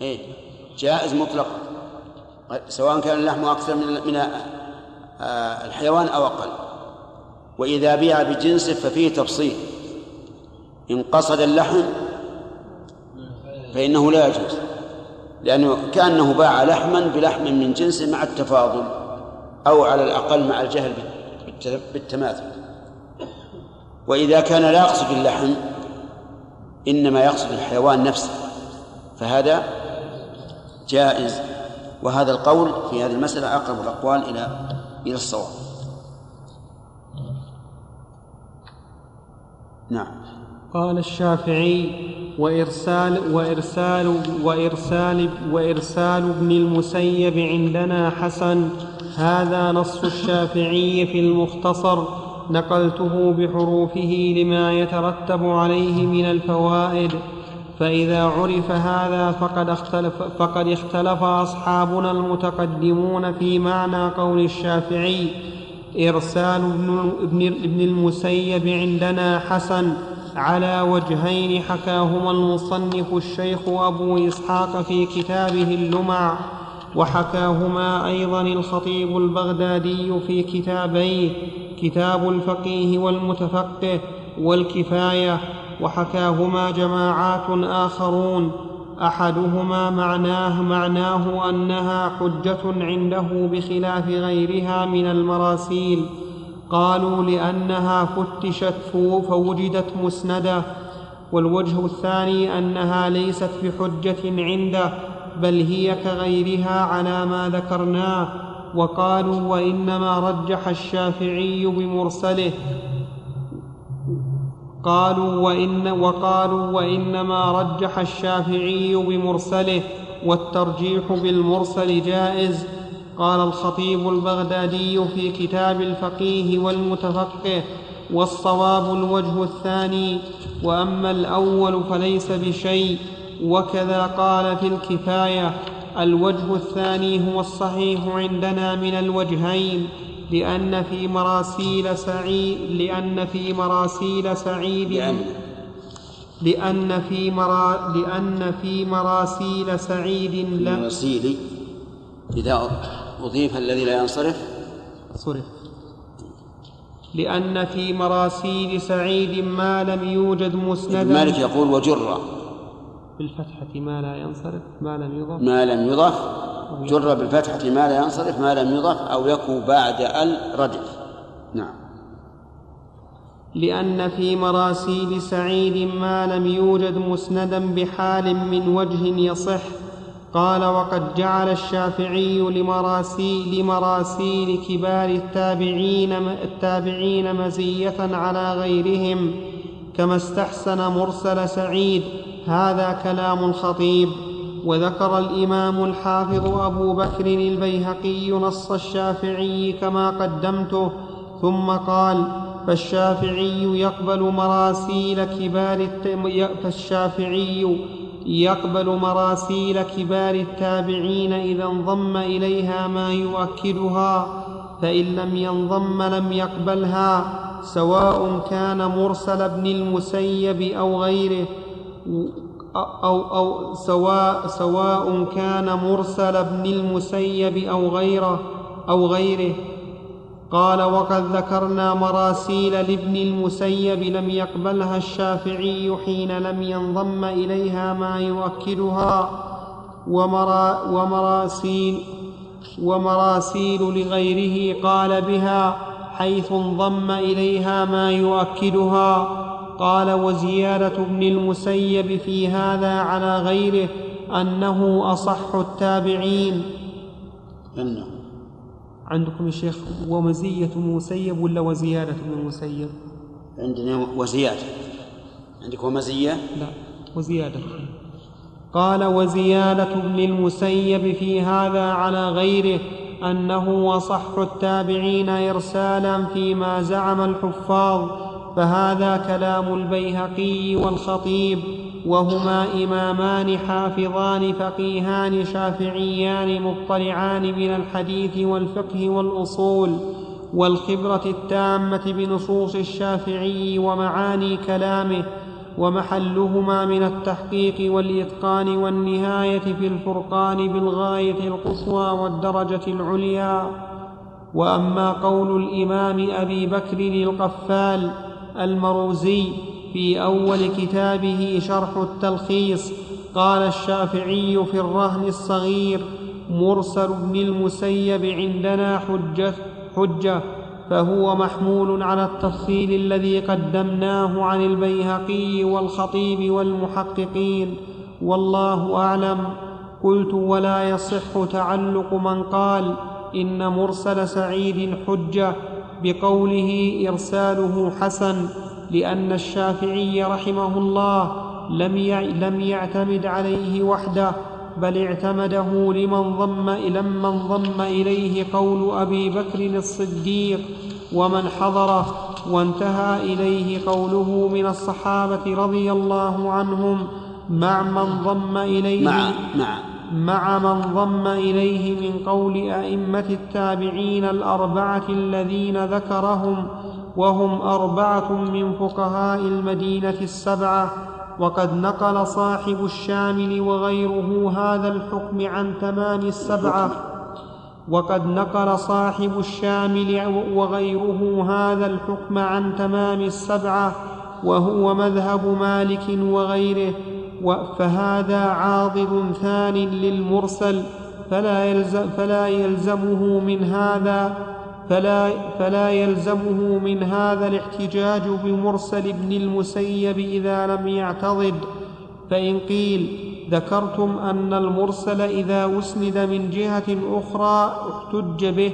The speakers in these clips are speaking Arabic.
إيه جائز مطلقا سواء كان اللحم أكثر من من آه، الحيوان أو أقل. وإذا بيع بجنسه ففيه تفصيل. إن قصد اللحم فإنه لا يجوز. لأنه كأنه باع لحما بلحم من جنس مع التفاضل أو على الأقل مع الجهل بالتماثل. وإذا كان لا يقصد اللحم إنما يقصد الحيوان نفسه. فهذا جائز وهذا القول في هذه المسألة أقرب الأقوال إلى إلى الصواب. نعم. قال الشافعي وإرسال وإرسال وإرسال وإرسال ابن المسيب عندنا حسن. هذا نص الشافعي في المختصر. نقلته بحروفه لما يترتب عليه من الفوائد. فإذا عرف هذا فقد اختلف, فقد اختلف أصحابنا المتقدمون في معنى قول الشافعي إرسال ابن, ابن, المسيب عندنا حسن على وجهين حكاهما المصنف الشيخ أبو إسحاق في كتابه اللمع وحكاهما أيضا الخطيب البغدادي في كتابيه كتاب الفقيه والمتفقه والكفاية. وحكاهما جماعات آخرون أحدهما معناه معناه أنها حجة عنده بخلاف غيرها من المراسيل. قالوا لأنها فتشت فوجدت مسندة والوجه الثاني أنها ليست بحجة عنده بل هي كغيرها على ما ذكرناه. وقالوا وإنما رجح الشافعي بمرسله قالوا وإن وقالوا وإنما رجح الشافعي بمرسله والترجيح بالمرسل جائز. قال الخطيب البغدادي في كتاب الفقيه والمتفقه والصواب الوجه الثاني وأما الأول فليس بشيء. وكذا قال في الكفاية الوجه الثاني هو الصحيح عندنا من الوجهين. لأن في مراسيل سعيد لأن في مراسيل سعيد. لأن. لأن في مرا لأن في مراسيل سعيد. لم مراسيل. إذا أضيف الذي لا ينصرف. صرف. لأن في مراسيل سعيد ما لم يوجد مسندا. مالك يقول وجر. بالفتحة ما لا ينصرف ما لم يضف ما لم يضف جر بالفتحة ما لا ينصرف ما لم يضف أو يكو بعد ال ردف نعم. لأن في مراسيل سعيد ما لم يوجد مسندا بحال من وجه يصح. قال وقد جعل الشافعي لمراسيل, لمراسيل كبار التابعين, التابعين مزية على غيرهم كما استحسن مرسل سعيد. هذا كلام الخطيب وذكر الإمام الحافظ أبو بكر البيهقي نص الشافعي كما قدمته ثم قال فالشافعي يقبل مراسيل كبار فالشافعي يقبل مراسيل كبار التابعين إذا انضم إليها ما يؤكدها فإن لم ينضم لم يقبلها سواء كان مرسل ابن المسيب أو غيره. أو, أو سواء, سواء كان مرسل ابن المسيب أو غيره أو غيره. قال وقد ذكرنا مراسيل لابن المسيب لم يقبلها الشافعي حين لم ينضم إليها ما يؤكدها. ومرا ومراسيل ومراسيل لغيره قال بها حيث انضم إليها ما يؤكدها. قال وزيادة ابن المسيب في هذا على غيره أنه أصح التابعين. أنه. عندكم يا شيخ ومزية المسيب ولا وزيادة ابن المسيب؟ عندنا وزيادة. عندك ومزية؟ لا وزيادة. قال وزيادة ابن المسيب في هذا على غيره أنه أصح التابعين إرسالا فيما زعم الحفاظ فهذا كلام البيهقي والخطيب وهما إمامان حافظان فقيهان شافعيان مطلعان من الحديث والفقه والأصول والخبرة التامة بنصوص الشافعي ومعاني كلامه ومحلهما من التحقيق والإتقان والنهاية في الفرقان بالغاية القصوى والدرجة العليا. وأما قول الإمام أبي بكر القفال المروزي في أول كتابه شرح التلخيص قال الشافعي في الرهن الصغير مرسل ابن المسيب عندنا حجة, حجة فهو محمول على التفصيل الذي قدمناه عن البيهقي والخطيب والمحققين والله أعلم. قلت ولا يصح تعلق من قال إن مرسل سعيد حجة بقوله إرساله حسن لأن الشافعي رحمه الله لم لم يعتمد عليه وحده بل اعتمده لمن ضم لمن ضم إليه قول أبي بكر الصديق ومن حضره وانتهى إليه قوله من الصحابة رضي الله عنهم مع من ضم إليه. مع مع. مع من ضم إليه من قول أئمة التابعين الأربعة الذين ذكرهم وهم أربعة من فقهاء المدينة السبعة وقد نقل صاحب الشامل وغيره هذا الحكم عن تمام السبعة. وقد نقل صاحب الشامل وغيره هذا الحكم عن تمام السبعة وهو مذهب مالك وغيره. فهذا عاضد ثان للمرسل فلا, يلزم فلا يلزمه من هذا فلا, فلا يلزمه من هذا الاحتجاج بمرسل ابن المسيب إذا لم يعتضد. فإن قيل ذكرتم أن المرسل إذا أسند من جهة أخرى احتج به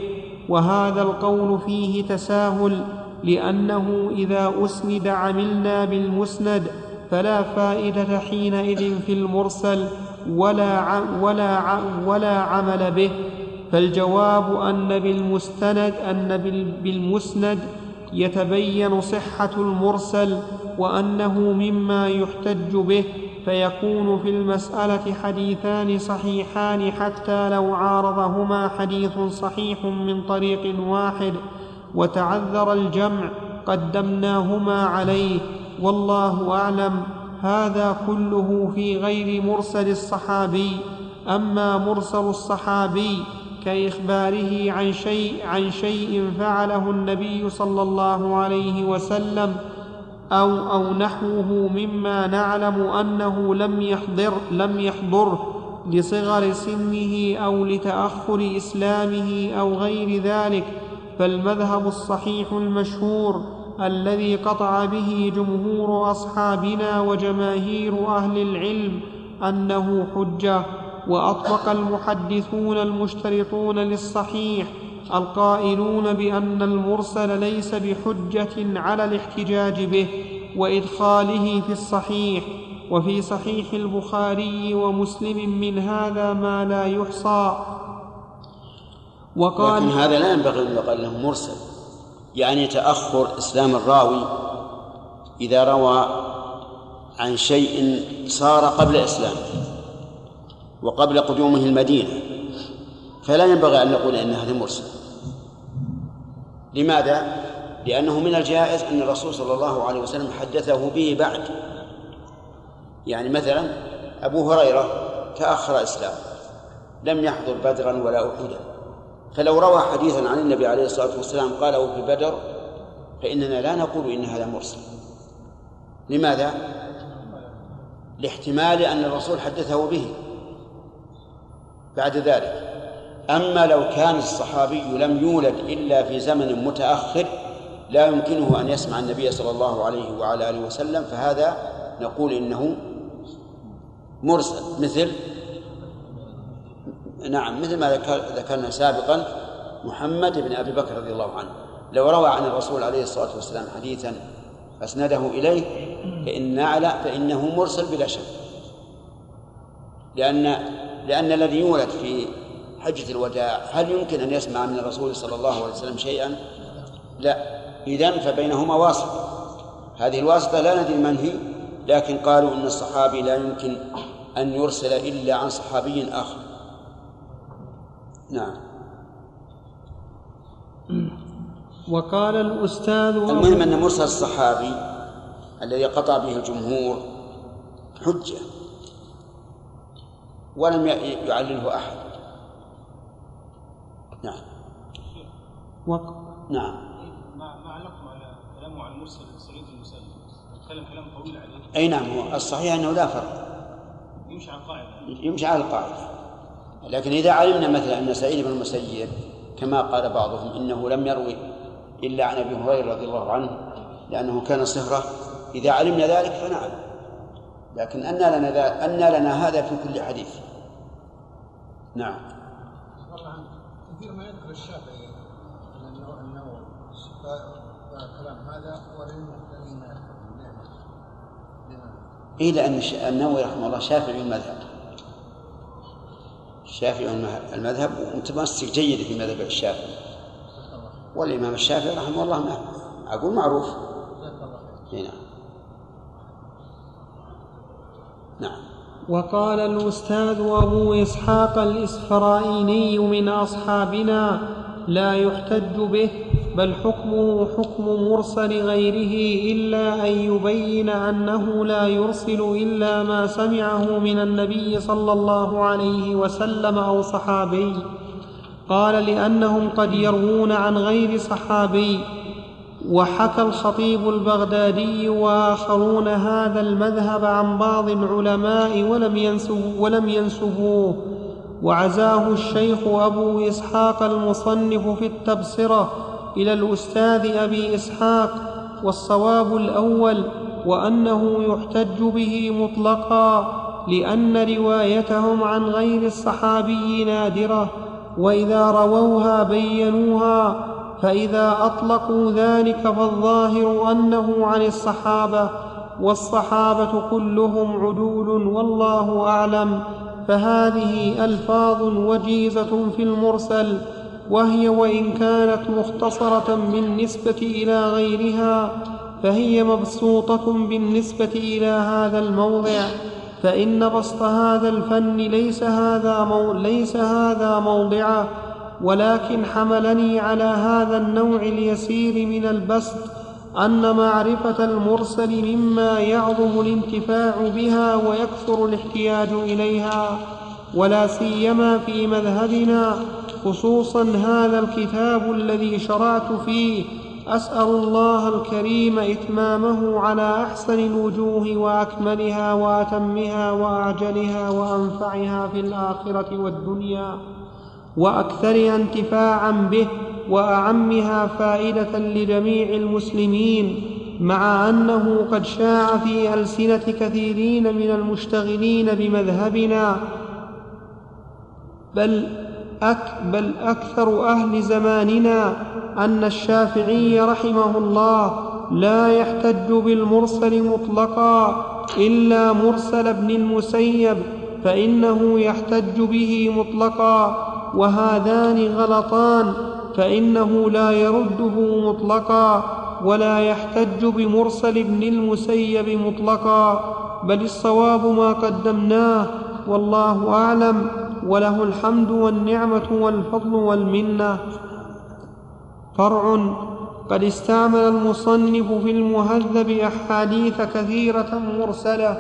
وهذا القول فيه تساهل لأنه إذا أسند عملنا بالمسند فلا فائدة حينئذ في المرسل ولا ولا ولا عمل به. فالجواب أن بالمستند أن بالمسند يتبين صحة المرسل وأنه مما يحتج به. فيكون في المسألة حديثان صحيحان حتى لو عارضهما حديث صحيح من طريق واحد. وتعذر الجمع قدمناهما عليه. والله أعلم هذا كله في غير مرسل الصحابي. أما مرسل الصحابي كإخباره عن شيء عن شيء فعله النبي صلى الله عليه وسلم أو أو نحوه مما نعلم أنه لم يحضر لم يحضره لصغر سنه أو لتأخر إسلامه أو غير ذلك. فالمذهب الصحيح المشهور الذي قطع به جمهور أصحابنا وجماهير أهل العلم أنه حجة وأطلق المحدثون المشترطون للصحيح القائلون بأن المرسل ليس بحجة على الاحتجاج به وإدخاله في الصحيح وفي صحيح البخاري ومسلم من هذا ما لا يحصى. وقال لكن هذا لا ينبغي أن يقال له مرسل. يعني تأخر إسلام الراوي إذا روى عن شيء صار قبل إسلامه وقبل قدومه المدينة فلا ينبغي أن نقول إن هذا مرسل. لماذا؟ لأنه من الجائز أن الرسول صلى الله عليه وسلم حدثه به بعد. يعني مثلا أبو هريرة تأخر إسلام لم يحضر بدرا ولا أحدا. فلو روى حديثا عن النبي عليه الصلاة والسلام قاله في بدر فإننا لا نقول إن هذا مرسل. لماذا؟ لاحتمال أن الرسول حدثه به. بعد ذلك أما لو كان الصحابي لم يولد إلا في زمن متأخر لا يمكنه أن يسمع النبي صلى الله عليه وعلى آله وسلم فهذا نقول إنه مرسل. مثل نعم مثل ما ذكرنا سابقا محمد بن أبي بكر رضي الله عنه. لو روى عن الرسول عليه الصلاة والسلام حديثا أسنده إليه فإن نعلم فإنه مرسل بلا شك. لأن لأن الذي يولد في حجة الوداع هل يمكن أن يسمع من الرسول صلى الله عليه وسلم شيئا؟ لا. إذن فبينهما واسطة. هذه الواسطة لا ندري من هي لكن قالوا أن الصحابي لا يمكن أن يرسل إلا عن صحابي آخر. نعم. وقال الأستاذ المهم أن مرسل الصحابي الذي قطع به الجمهور حجة ولم يعلله أحد. نعم. وق... نعم. ما ما علقتم على كلامه عن مرسل سعيد المسلم تكلم كلام طويل عليه. أي نعم هو الصحيح أنه لا فرق. يمشي على القاعدة. يمشي على القاعدة. لكن إذا علمنا مثلا أن سعيد بن المسيب كما قال بعضهم إنه لم يروي إلا عن أبي هريرة رضي الله عنه لأنه كان صهرة إذا علمنا ذلك فنعم لكن أن لنا أن لنا هذا في كل حديث. نعم. كثير ما يذكر الشافعي كلام هذا ولم إيه لأن النووي رحمه الله شافعي المذهب. شافعي المذهب ومتمسك جيد في مذهب الشافعي. والإمام الشافعي رحمه الله ما أقول معروف. نعم. نعم. وقال الأستاذ أبو إسحاق الإسفرائيني من أصحابنا لا يحتج به بل حكمه حكم مرسل غيره إلا أن يبين أنه لا يرسل إلا ما سمعه من النبي صلى الله عليه وسلم أو صحابي. قال لأنهم قد يروون عن غير صحابي. وحكى الخطيب البغدادي وآخرون هذا المذهب عن بعض العلماء ولم ينسبوه, ولم ينسبوه وعزاه الشيخ أبو إسحاق المصنف في التبصرة إلى الأستاذ أبي إسحاق والصواب الأول وأنه يحتج به مطلقا لأن روايتهم عن غير الصحابي نادرة وإذا رووها بينوها فإذا أطلقوا ذلك فالظاهر أنه عن الصحابة والصحابة كلهم عدول والله أعلم فهذه ألفاظ وجيزة في المرسل وهي وإن كانت مختصرة بالنسبة إلى غيرها فهي مبسوطة بالنسبة إلى هذا الموضع فإن بسط هذا الفن ليس هذا مو ليس هذا موضعه ولكن حملني على هذا النوع اليسير من البسط أن معرفة المرسل مما يعظم الانتفاع بها ويكثر الاحتياج إليها ولا سيما في مذهبنا خصوصا هذا الكتاب الذي شرعت فيه أسأل الله الكريم إتمامه على أحسن الوجوه وأكملها وأتمها وأعجلها وأنفعها في الآخرة والدنيا واكثرها انتفاعا به وأعمها فائدة لجميع المسلمين مع أنه قد شاع في ألسنة كثيرين من المشتغلين بمذهبنا بل بل أكثر أهل زماننا أن الشافعي رحمه الله لا يحتج بالمرسل مطلقا إلا مرسل ابن المسيب فإنه يحتج به مطلقا وهذان غلطان فإنه لا يرده مطلقا ولا يحتج بمرسل ابن المسيب مطلقا بل الصواب ما قدمناه والله أعلم. وله الحمد والنعمة والفضل والمنة. فرع قد استعمل المصنف في المهذب أحاديث كثيرة مرسلة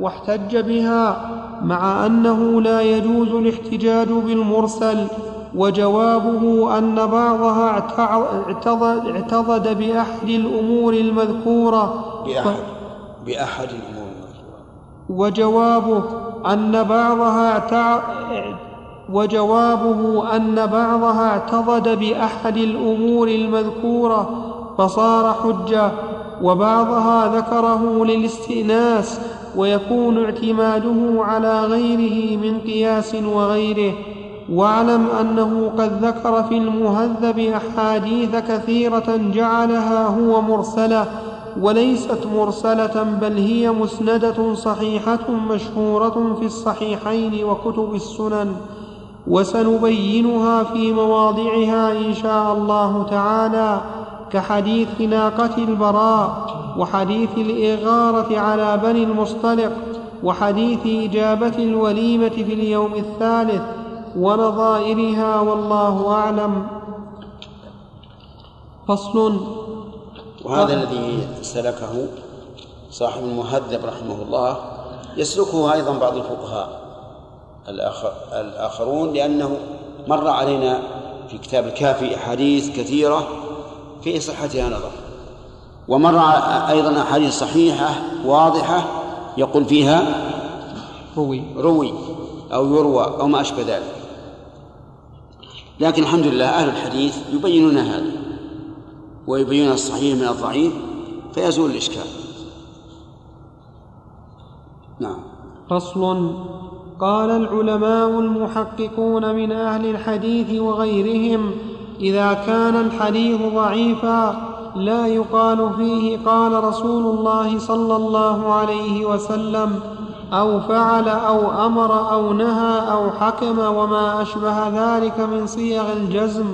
واحتج بها مع أنه لا يجوز الاحتجاج بالمرسل وجوابه أن بعضها اعتضد بأحد الأمور المذكورة. بأحد بأحد الأمور المذكورة. وجوابه أن بعضها اعتع... وجوابه أن بعضها اعتضد بأحد الأمور المذكورة فصار حجة وبعضها ذكره للاستئناس ويكون اعتماده على غيره من قياس وغيره. واعلم أنه قد ذكر في المهذب أحاديث كثيرة جعلها هو مرسلة وليست مرسلة بل هي مسندة صحيحة مشهورة في الصحيحين وكتب السنن وسنبينها في مواضعها إن شاء الله تعالى كحديث ناقة البراء وحديث الإغارة على بني المصطلق وحديث إجابة الوليمة في اليوم الثالث ونظائرها والله أعلم. فصل وهذا الذي سلكه صاحب المهذب رحمه الله يسلكه أيضا بعض الفقهاء الآخر الآخرون لأنه مر علينا في كتاب الكافي أحاديث كثيرة في صحتها نظر. ومر أيضا أحاديث صحيحة واضحة يقول فيها روي. روي أو يروى أو ما أشبه ذلك. لكن الحمد لله أهل الحديث يبينون هذا. ويبينون الصحيح من الضعيف فيزول الإشكال. نعم. فصل. قال العلماء المحققون من أهل الحديث وغيرهم إذا كان الحديث ضعيفا لا يقال فيه قال رسول الله صلى الله عليه وسلم أو فعل أو أمر أو نهى أو حكم وما أشبه ذلك من صيغ الجزم.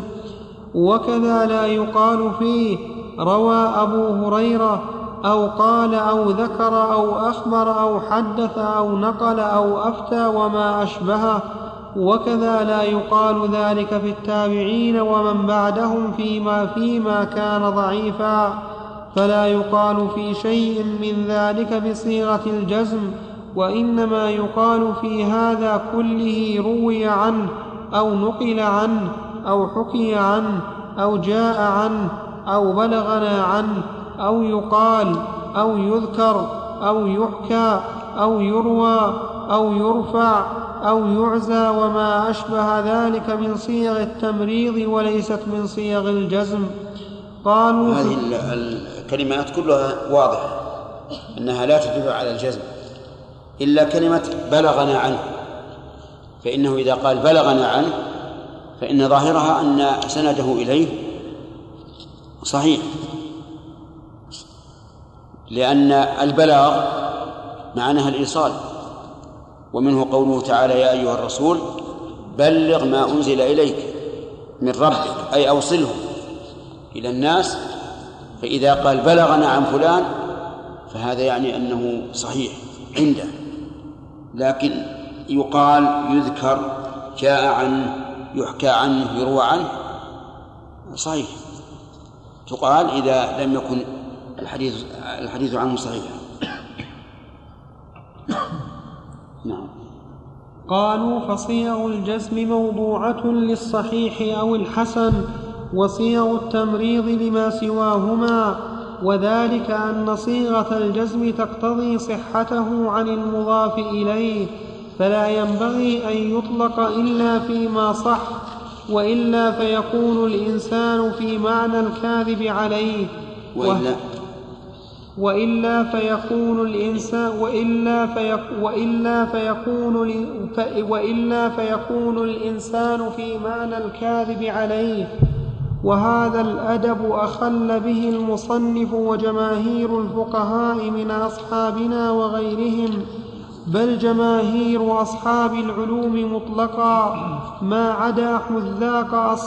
وكذا لا يقال فيه روى أبو هريرة أو قال أو ذكر أو أخبر أو حدث أو نقل أو أفتى وما أشبهه وكذا لا يقال ذلك في التابعين ومن بعدهم فيما فيما كان ضعيفا. فلا يقال في شيء من ذلك بصيغة الجزم وإنما يقال في هذا كله روي عنه أو نقل عنه. أو حكي عنه أو جاء عنه أو بلغنا عنه أو يقال أو يذكر أو يحكى أو يروى أو يرفع أو يعزى وما أشبه ذلك من صيغ التمريض وليست من صيغ الجزم. قالوا هذه الكلمات كلها واضحة أنها لا تدل على الجزم إلا كلمة بلغنا عنه فإنه إذا قال بلغنا عنه فإن ظاهرها أن سنده إليه صحيح. لأن البلاغ معناها الإيصال ومنه قوله تعالى يا أيها الرسول بلغ ما أنزل إليك من ربك أي أوصله إلى الناس فإذا قال بلغنا عن فلان فهذا يعني أنه صحيح عنده. لكن يقال يذكر جاء عنه يحكى عنه يروى عنه؟ صحيح. تقال إذا لم يكن الحديث الحديث عنه صحيحا نعم. قالوا فصيغ الجزم موضوعة للصحيح أو الحسن وصيغ التمريض لما سواهما وذلك أن صيغة الجزم تقتضي صحته عن المضاف إليه فلا ينبغي أن يطلق إلا فيما صح وإلا فيكون الإنسان في معنى الكاذب عليه. وإلا وإلا فيكون الإنسان وإلا فيك وإلا فيكون وإلا فيكون الإنسان في معنى الكاذب عليه. وهذا الأدب أخل به المصنف وجماهير الفقهاء من أصحابنا وغيرهم. بل جماهير أصحاب العلوم مطلقا. ما عدا حذاق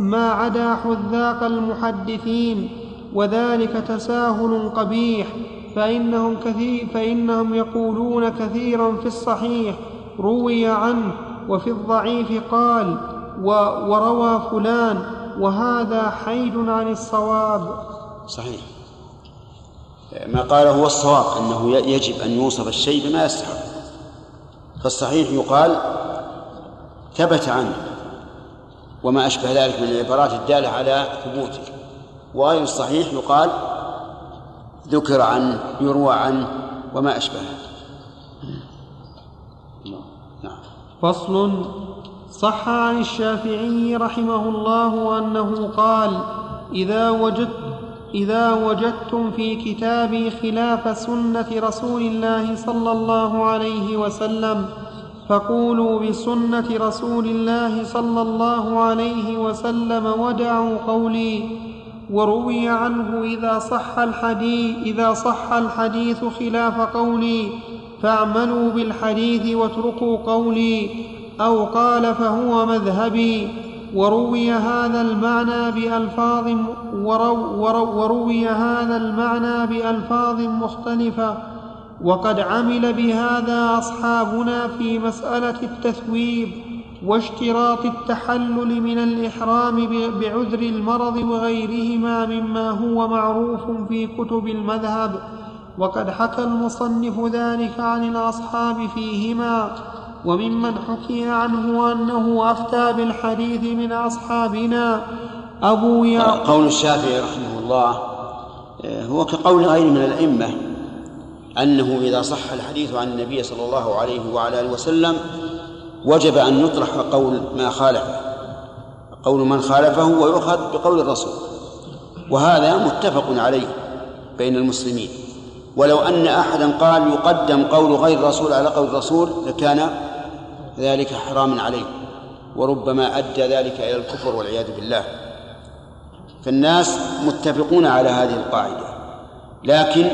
ما عدا حذاق المحدثين وذلك تساهل قبيح. فإنهم, كثير فإنهم يقولون كثيرا في الصحيح. روي عنه وفي الضعيف قال وروى فلان وهذا حيد عن الصواب. صحيح. ما قاله هو الصواب أنه يجب أن يوصف الشيء بما يستحق فالصحيح يقال ثبت عنه وما أشبه ذلك من العبارات الدالة على ثبوته. وغير الصحيح يقال ذكر عنه يروى عنه وما أشبهه نعم. فصل صح عن الشافعي رحمه الله أنه قال إذا وجدت إذا وجدتم في كتابي خلاف سنة رسول الله صلى الله عليه وسلم فقولوا بسنة رسول الله صلى الله عليه وسلم ودعوا قولي. وروي عنه إذا صح الحديث إذا صح الحديث خلاف قولي فاعملوا بالحديث واتركوا قولي أو قال فهو مذهبي. وروي هذا المعنى بألفاظ ورو ورو وروي هذا المعنى بألفاظ مختلفة وقد عمل بهذا أصحابنا في مسألة التثويب واشتراط التحلل من الإحرام بعذر المرض وغيرهما مما هو معروف في كتب المذهب وقد حكى المصنف ذلك عن الأصحاب فيهما. وممن حكي عنه أنه أفتى بالحديث من أصحابنا أبو يعقوب قول الشافعي رحمه الله آه، هو كقول غيره من الأئمة أنه إذا صح الحديث عن النبي صلى الله عليه وعلى آله وسلم وجب أن يطرح قول ما خالفه. قول من خالفه ويؤخذ بقول الرسول. وهذا متفق عليه بين المسلمين. ولو أن أحدا قال يقدم قول غير الرسول على قول الرسول لكان ذلك حراما عليه وربما أدى ذلك إلى الكفر والعياذ بالله. فالناس متفقون على هذه القاعدة. لكن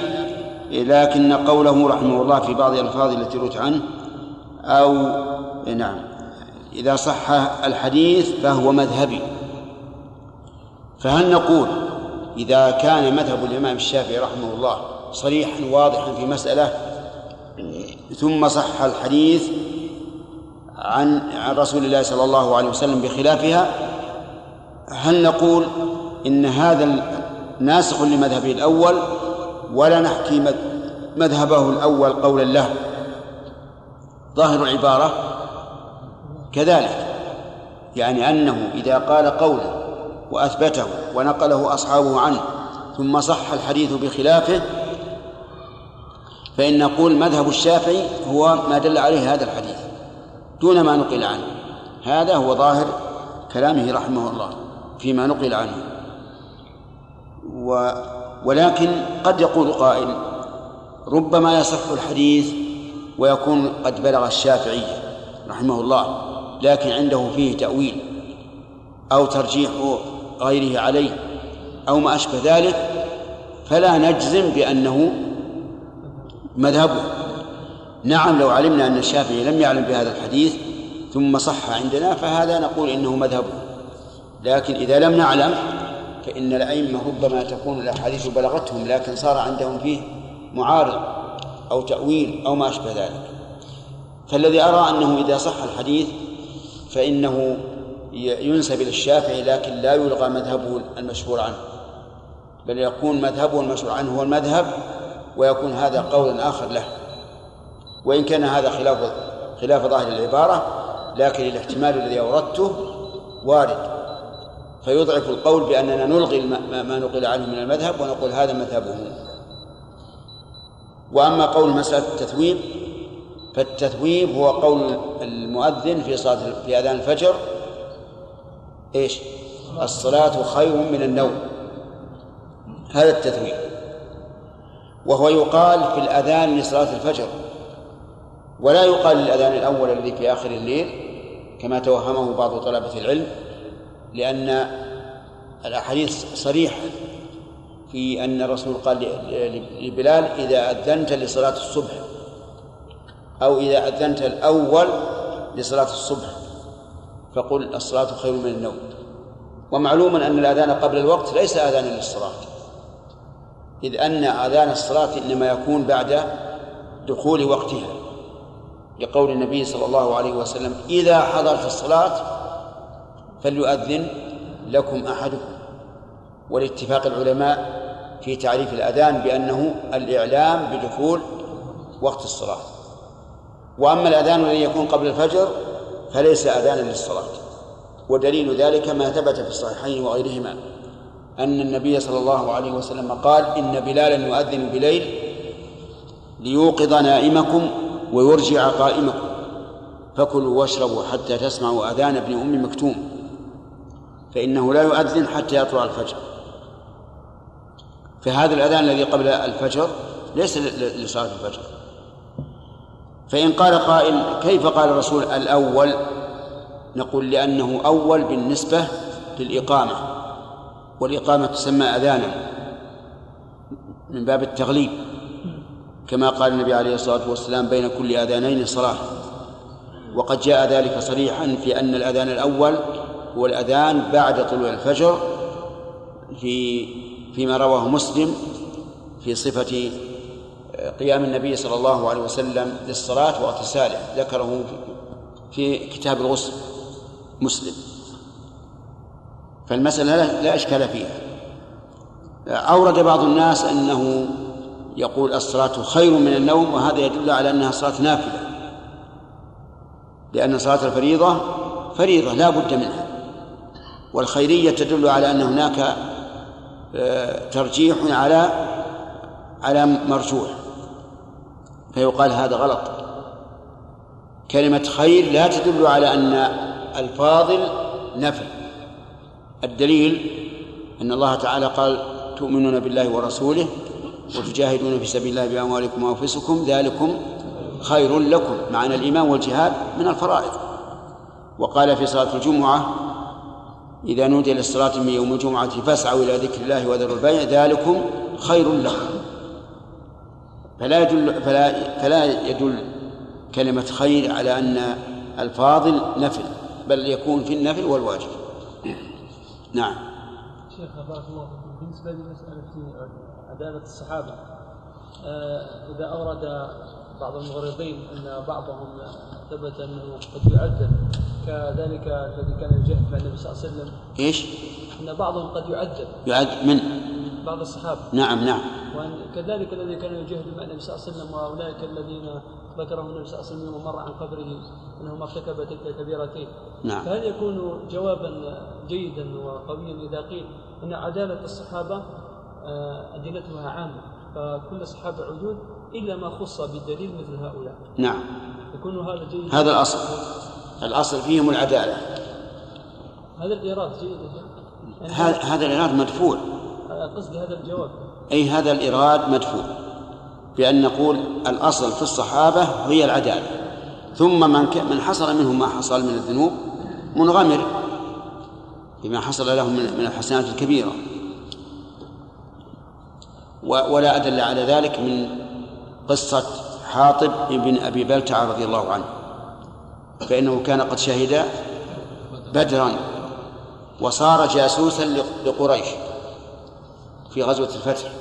لكن قوله رحمه الله في بعض الألفاظ التي روت عنه أو نعم إذا صح الحديث فهو مذهبي. فهل نقول إذا كان مذهب الإمام الشافعي رحمه الله صريحا واضحا في مسألة ثم صح الحديث عن عن رسول الله صلى الله عليه وسلم بخلافها هل نقول إن هذا ناسخ لمذهبه الأول ولا نحكي مذهبه الأول قولا له؟ ظاهر العبارة كذلك يعني أنه إذا قال قولا وأثبته ونقله أصحابه عنه ثم صح الحديث بخلافه فإن نقول مذهب الشافعي هو ما دل عليه هذا الحديث. دون ما نقل عنه. هذا هو ظاهر كلامه رحمه الله فيما نقل عنه. و ولكن قد يقول قائل ربما يصح الحديث ويكون قد بلغ الشافعي رحمه الله لكن عنده فيه تأويل أو ترجيح غيره عليه أو ما أشبه ذلك فلا نجزم بأنه مذهبه. نعم لو علمنا أن الشافعي لم يعلم بهذا الحديث ثم صح عندنا فهذا نقول إنه مذهبه لكن إذا لم نعلم فإن الأئمة ربما تكون الأحاديث بلغتهم لكن صار عندهم فيه معارض أو تأويل أو ما أشبه ذلك. فالذي أرى أنه إذا صح الحديث فإنه ينسب إلى الشافعي لكن لا يلغى مذهبه المشهور عنه. بل يكون مذهبه المشهور عنه هو المذهب ويكون هذا قولا آخر له. وإن كان هذا خلاف خلاف ظاهر العبارة لكن الاحتمال الذي أوردته وارد. فيضعف القول بأننا نلغي ما نقل عنه من المذهب ونقول هذا مذهبه. وأما قول مسألة التثويب فالتثويب هو قول المؤذن في صلاة في أذان الفجر. إيش؟ الصلاة خير من النوم. هذا التثويب. وهو يقال في الأذان لصلاة الفجر. ولا يقال للأذان الأول الذي في آخر الليل كما توهمه بعض طلبة العلم لأن الأحاديث صريحة في أن الرسول قال لبلال إذا أذنت لصلاة الصبح أو إذا أذنت الأول لصلاة الصبح فقل الصلاة خير من النوم. ومعلوم أن الأذان قبل الوقت ليس أذانا للصلاة. إذ أن أذان الصلاة إنما يكون بعد دخول وقتها. لقول النبي صلى الله عليه وسلم إذا حضرت الصلاة فليؤذن لكم أحدكم. ولاتفاق العلماء في تعريف الأذان بأنه الإعلام بدخول وقت الصلاة. وأما الأذان الذي يكون قبل الفجر فليس أذانا للصلاة. ودليل ذلك ما ثبت في الصحيحين وغيرهما أن النبي صلى الله عليه وسلم قال إن بلالا يؤذن بليل ليوقظ نائمكم ويرجع قائمكم. فكلوا واشربوا حتى تسمعوا أذان ابن أم مكتوم فإنه لا يؤذن حتى يطلع الفجر. فهذا الأذان الذي قبل الفجر ليس لصلاة الفجر. فإن قال قائل كيف قال الرسول الأول؟ نقول لأنه أول بالنسبة للإقامة والإقامة تسمى أذانا من باب التغليب. كما قال النبي عليه الصلاة والسلام بين كل أذانين صلاة. وقد جاء ذلك صريحا في أن الأذان الأول هو الأذان بعد طلوع الفجر في فيما رواه مسلم في صفة قيام النبي صلى الله عليه وسلم للصلاة واغتساله. ذكره في كتاب الغسل مسلم. فالمسألة لا إشكال فيها. أورد بعض الناس أنه يقول الصلاة خير من النوم وهذا يدل على أنها صلاة نافلة. لأن صلاة الفريضة فريضة لا بد منها. والخيرية تدل على أن هناك آه، ترجيح على على مرجوح. فيقال هذا غلط. كلمة خير لا تدل على أن الفاضل نفل. الدليل أن الله تعالى قال تؤمنون بالله ورسوله وتجاهدون في سبيل الله بأموالكم وأنفسكم ذلكم خير لكم. معنى الإيمان والجهاد من الفرائض. وقال في صلاة الجمعة إذا نودي للصلاة من يوم الجمعة فاسعوا إلى ذكر الله وذروا البيع ذلكم خير لكم. فلا يدل فلا فلا يدل كلمة خير على أن الفاضل نفل بل يكون في النفل والواجب. نعم. شيخ بارك الله بالنسبة لمسألة عدالة الصحابة. آه، إذا أورد بعض المغرضين أن بعضهم ثبت أنه قد يعذب كذلك الذي كان يجاهد مع النبي صلى الله عليه وسلم إيش؟ أن بعضهم قد يعذب يعد من؟ بعض الصحابة. نعم نعم. وكذلك الذي كان يجاهد مع النبي صلى الله عليه وسلم وأولئك الذين ذكرهم النبي صلى الله عليه وسلم ومر عن قبره أنهم ارتكب تلك الكبيرتين. نعم. فهل يكون جوابا جيدا وقويا إذا قيل أن عدالة الصحابة أدلتها عامة. فكل الصحابة عدول إلا ما خص بالدليل مثل هؤلاء. نعم. يكون هذا جيد. هذا الأصل. الأصل فيهم العدالة. هذا الإيراد جيد. يعني هذا الإيراد مدفوع. آه، قصدي هذا الجواب. أي هذا الإيراد مدفوع. بأن نقول الأصل في الصحابة هي العدالة. ثم من ك... من حصل منهم ما حصل من الذنوب منغمر بما حصل له من الحسنات الكبيرة. و... ولا أدل على ذلك من قصة حاطب بن أبي بلتع رضي الله عنه. فإنه كان قد شهد بدرا وصار جاسوسا لقريش في غزوة الفتح.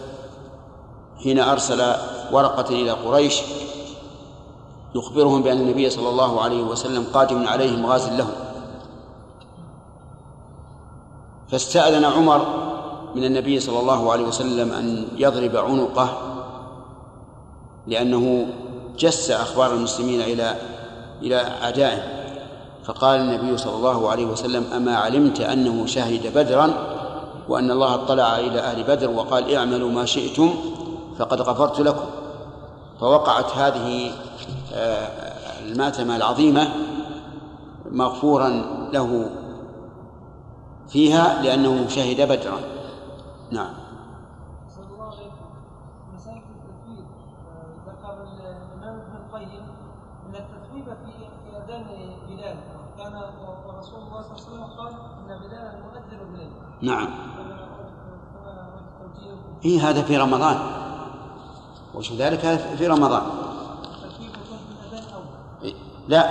حين أرسل ورقة إلى قريش يخبرهم بأن النبي صلى الله عليه وسلم قادم عليهم غاز لهم. فاستأذن عمر من النبي صلى الله عليه وسلم أن يضرب عنقه لأنه جس أخبار المسلمين إلى إلى أعدائه. فقال النبي صلى الله عليه وسلم أما علمت أنه شهد بدرا وأن الله اطلع إلى أهل بدر وقال اعملوا ما شئتم فقد غفرت لكم. فوقعت هذه آه، الماتمة العظيمة مغفورا له فيها لأنه شهد بدرا. نعم. صلى الله التثويب آه، ذكر الإمام ابن القيم أن التثويب في في أذان بلال كان ورسول الله صلى الله عليه وسلم قال إن بلالا مؤذن بالليل نعم. إيه هذا في رمضان. وش ذلك؟ هذا في رمضان. أول. لا.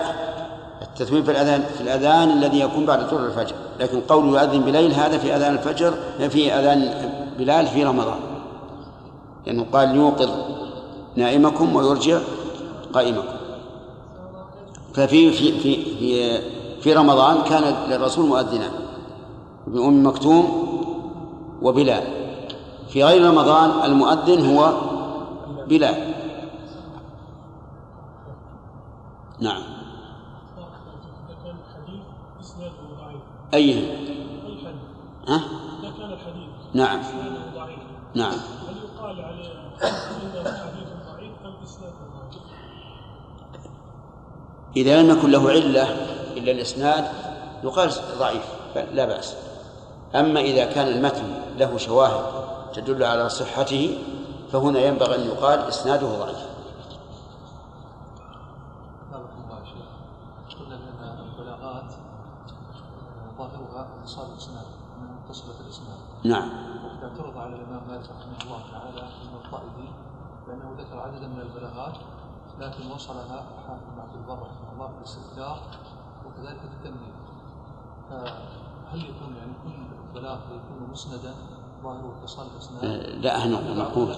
التثويب في الأذان في الأذان الذي يكون بعد طلوع الفجر. لكن قول يؤذن بليل هذا في أذان الفجر في أذان بلال في رمضان لأنه قال يوقظ نائمكم ويرجع قائمكم. ففي في في في في رمضان كان للرسول مؤذنان ابن أم مكتوم وبلال. في غير رمضان المؤذن هو بلال. نعم. أيه ها؟ إذا كان الحديث نعم. نعم. هل يقال عليه؟ إذا لم يكن له علة إلا الإسناد يقال ضعيف لا بأس. أما إذا كان المتن له شواهد تدل على صحته فهنا ينبغي أن يقال إسناده ضعيف. قلنا البلاغات آه، ظاهرها متصله الإسناد. نعم. اعترض على الإمام مالك رحمه الله تعالى من الطائفي بأنه ذكر عددا من البلاغات لكن وصلها حافظ بن عبد البر رحمه الله بالاستذكار وكذلك في التمهيد فهل يكون يعني كل بلاغ يكون مسندا ظاهره اتصال الإسناد؟ آه، لا بعض نقول؟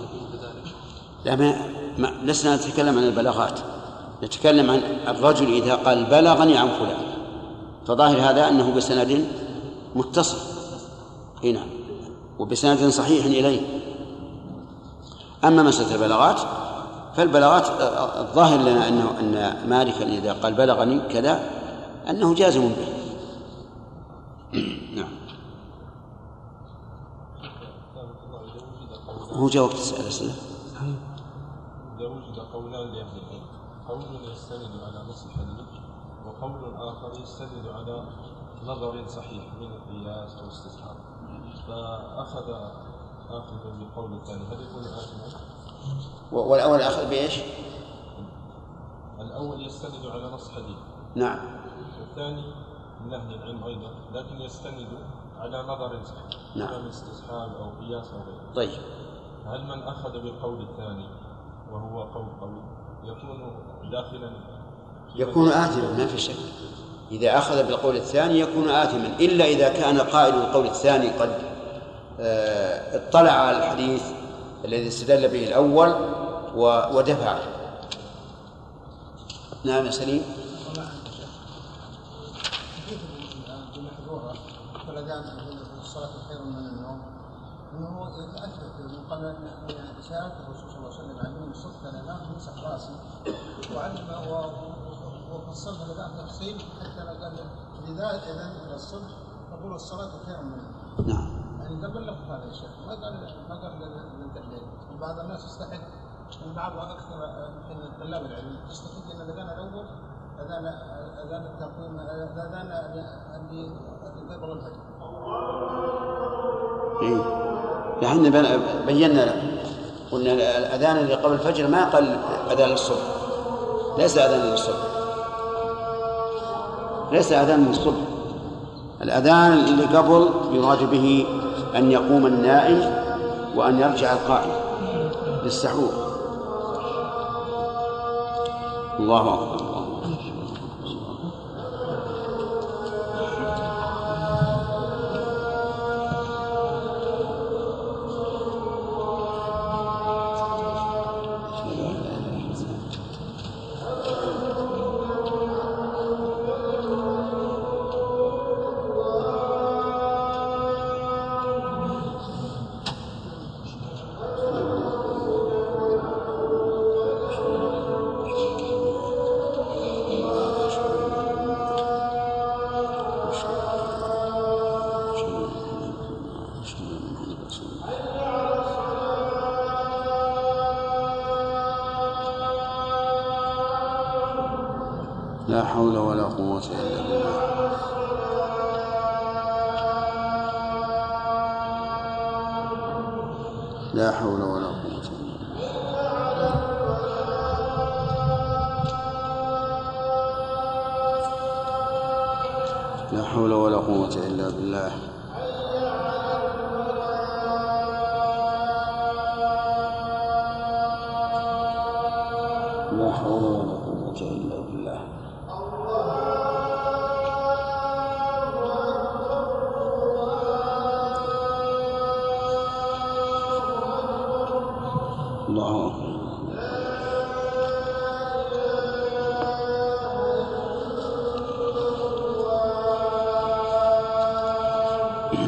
لا ما ما لسنا نتكلم عن البلاغات. نتكلم عن الرجل إذا قال بلغني عن فلان فظاهر هذا أنه بسند متصل. إي نعم. وبسند صحيح إليه. أما مسألة البلاغات فالبلاغات الظاهر لنا أنه أن مالكا إذا قال بلغني كذا أنه جازم به. نعم. هو جاء وقت أسئلة. إذا وجد قولان لأهل العلم قول يستند على نص الحديث وقول آخر يستند على نظر صحيح من القياس أو استصحاب فأخذ آخذ بالقول الثاني. هل يكون آثما؟ والأول أخذ بإيش؟ الأول يستند على نص حديث. نعم. والثاني من أهل العلم أيضا لكن يستند على نظر صحيح نعم. استصحاب أو قياس أو غيره. طيب. هل من أخذ بالقول الثاني وهو قول قوي يكون داخلا؟ يكون آثما ما في شك. إذا أخذ بالقول الثاني يكون آثما إلا إذا كان قائل القول الثاني قد اطلع على الحديث الذي استدل به الأول ودفعه نعم سليم الصلاة خير من النوم انه من ان الرسول صلى الله عليه. وسلم راسي وعلم وفصلها لدان تفصيل حتى لو قال اذا اذا الصبح فقول الصلاة خير من النوم نعم. يعني قبل لفظ هذا الشيء ما قال ما قال للتحليل بعض الناس يستحق من بعض أكثر من طلاب العلم يستحق إن الأذان الأول أذان أذان التقويم الاذان اللي قبل الفجر. إيه. إحنا بن- بينا قلنا الأذان اللي قبل الفجر ما قال أذان للصبح ليس أذان للصبح ليس أذان للصبح الأذان اللي قبل يراد به أن يقوم النائم وأن يرجع القائم للسحور. الله أكبر. لا حول ولا قوة إلا بالله. لا حول ولا قوة إلا بالله. لا حول ولا قوة إلا بالله. لا حول ولا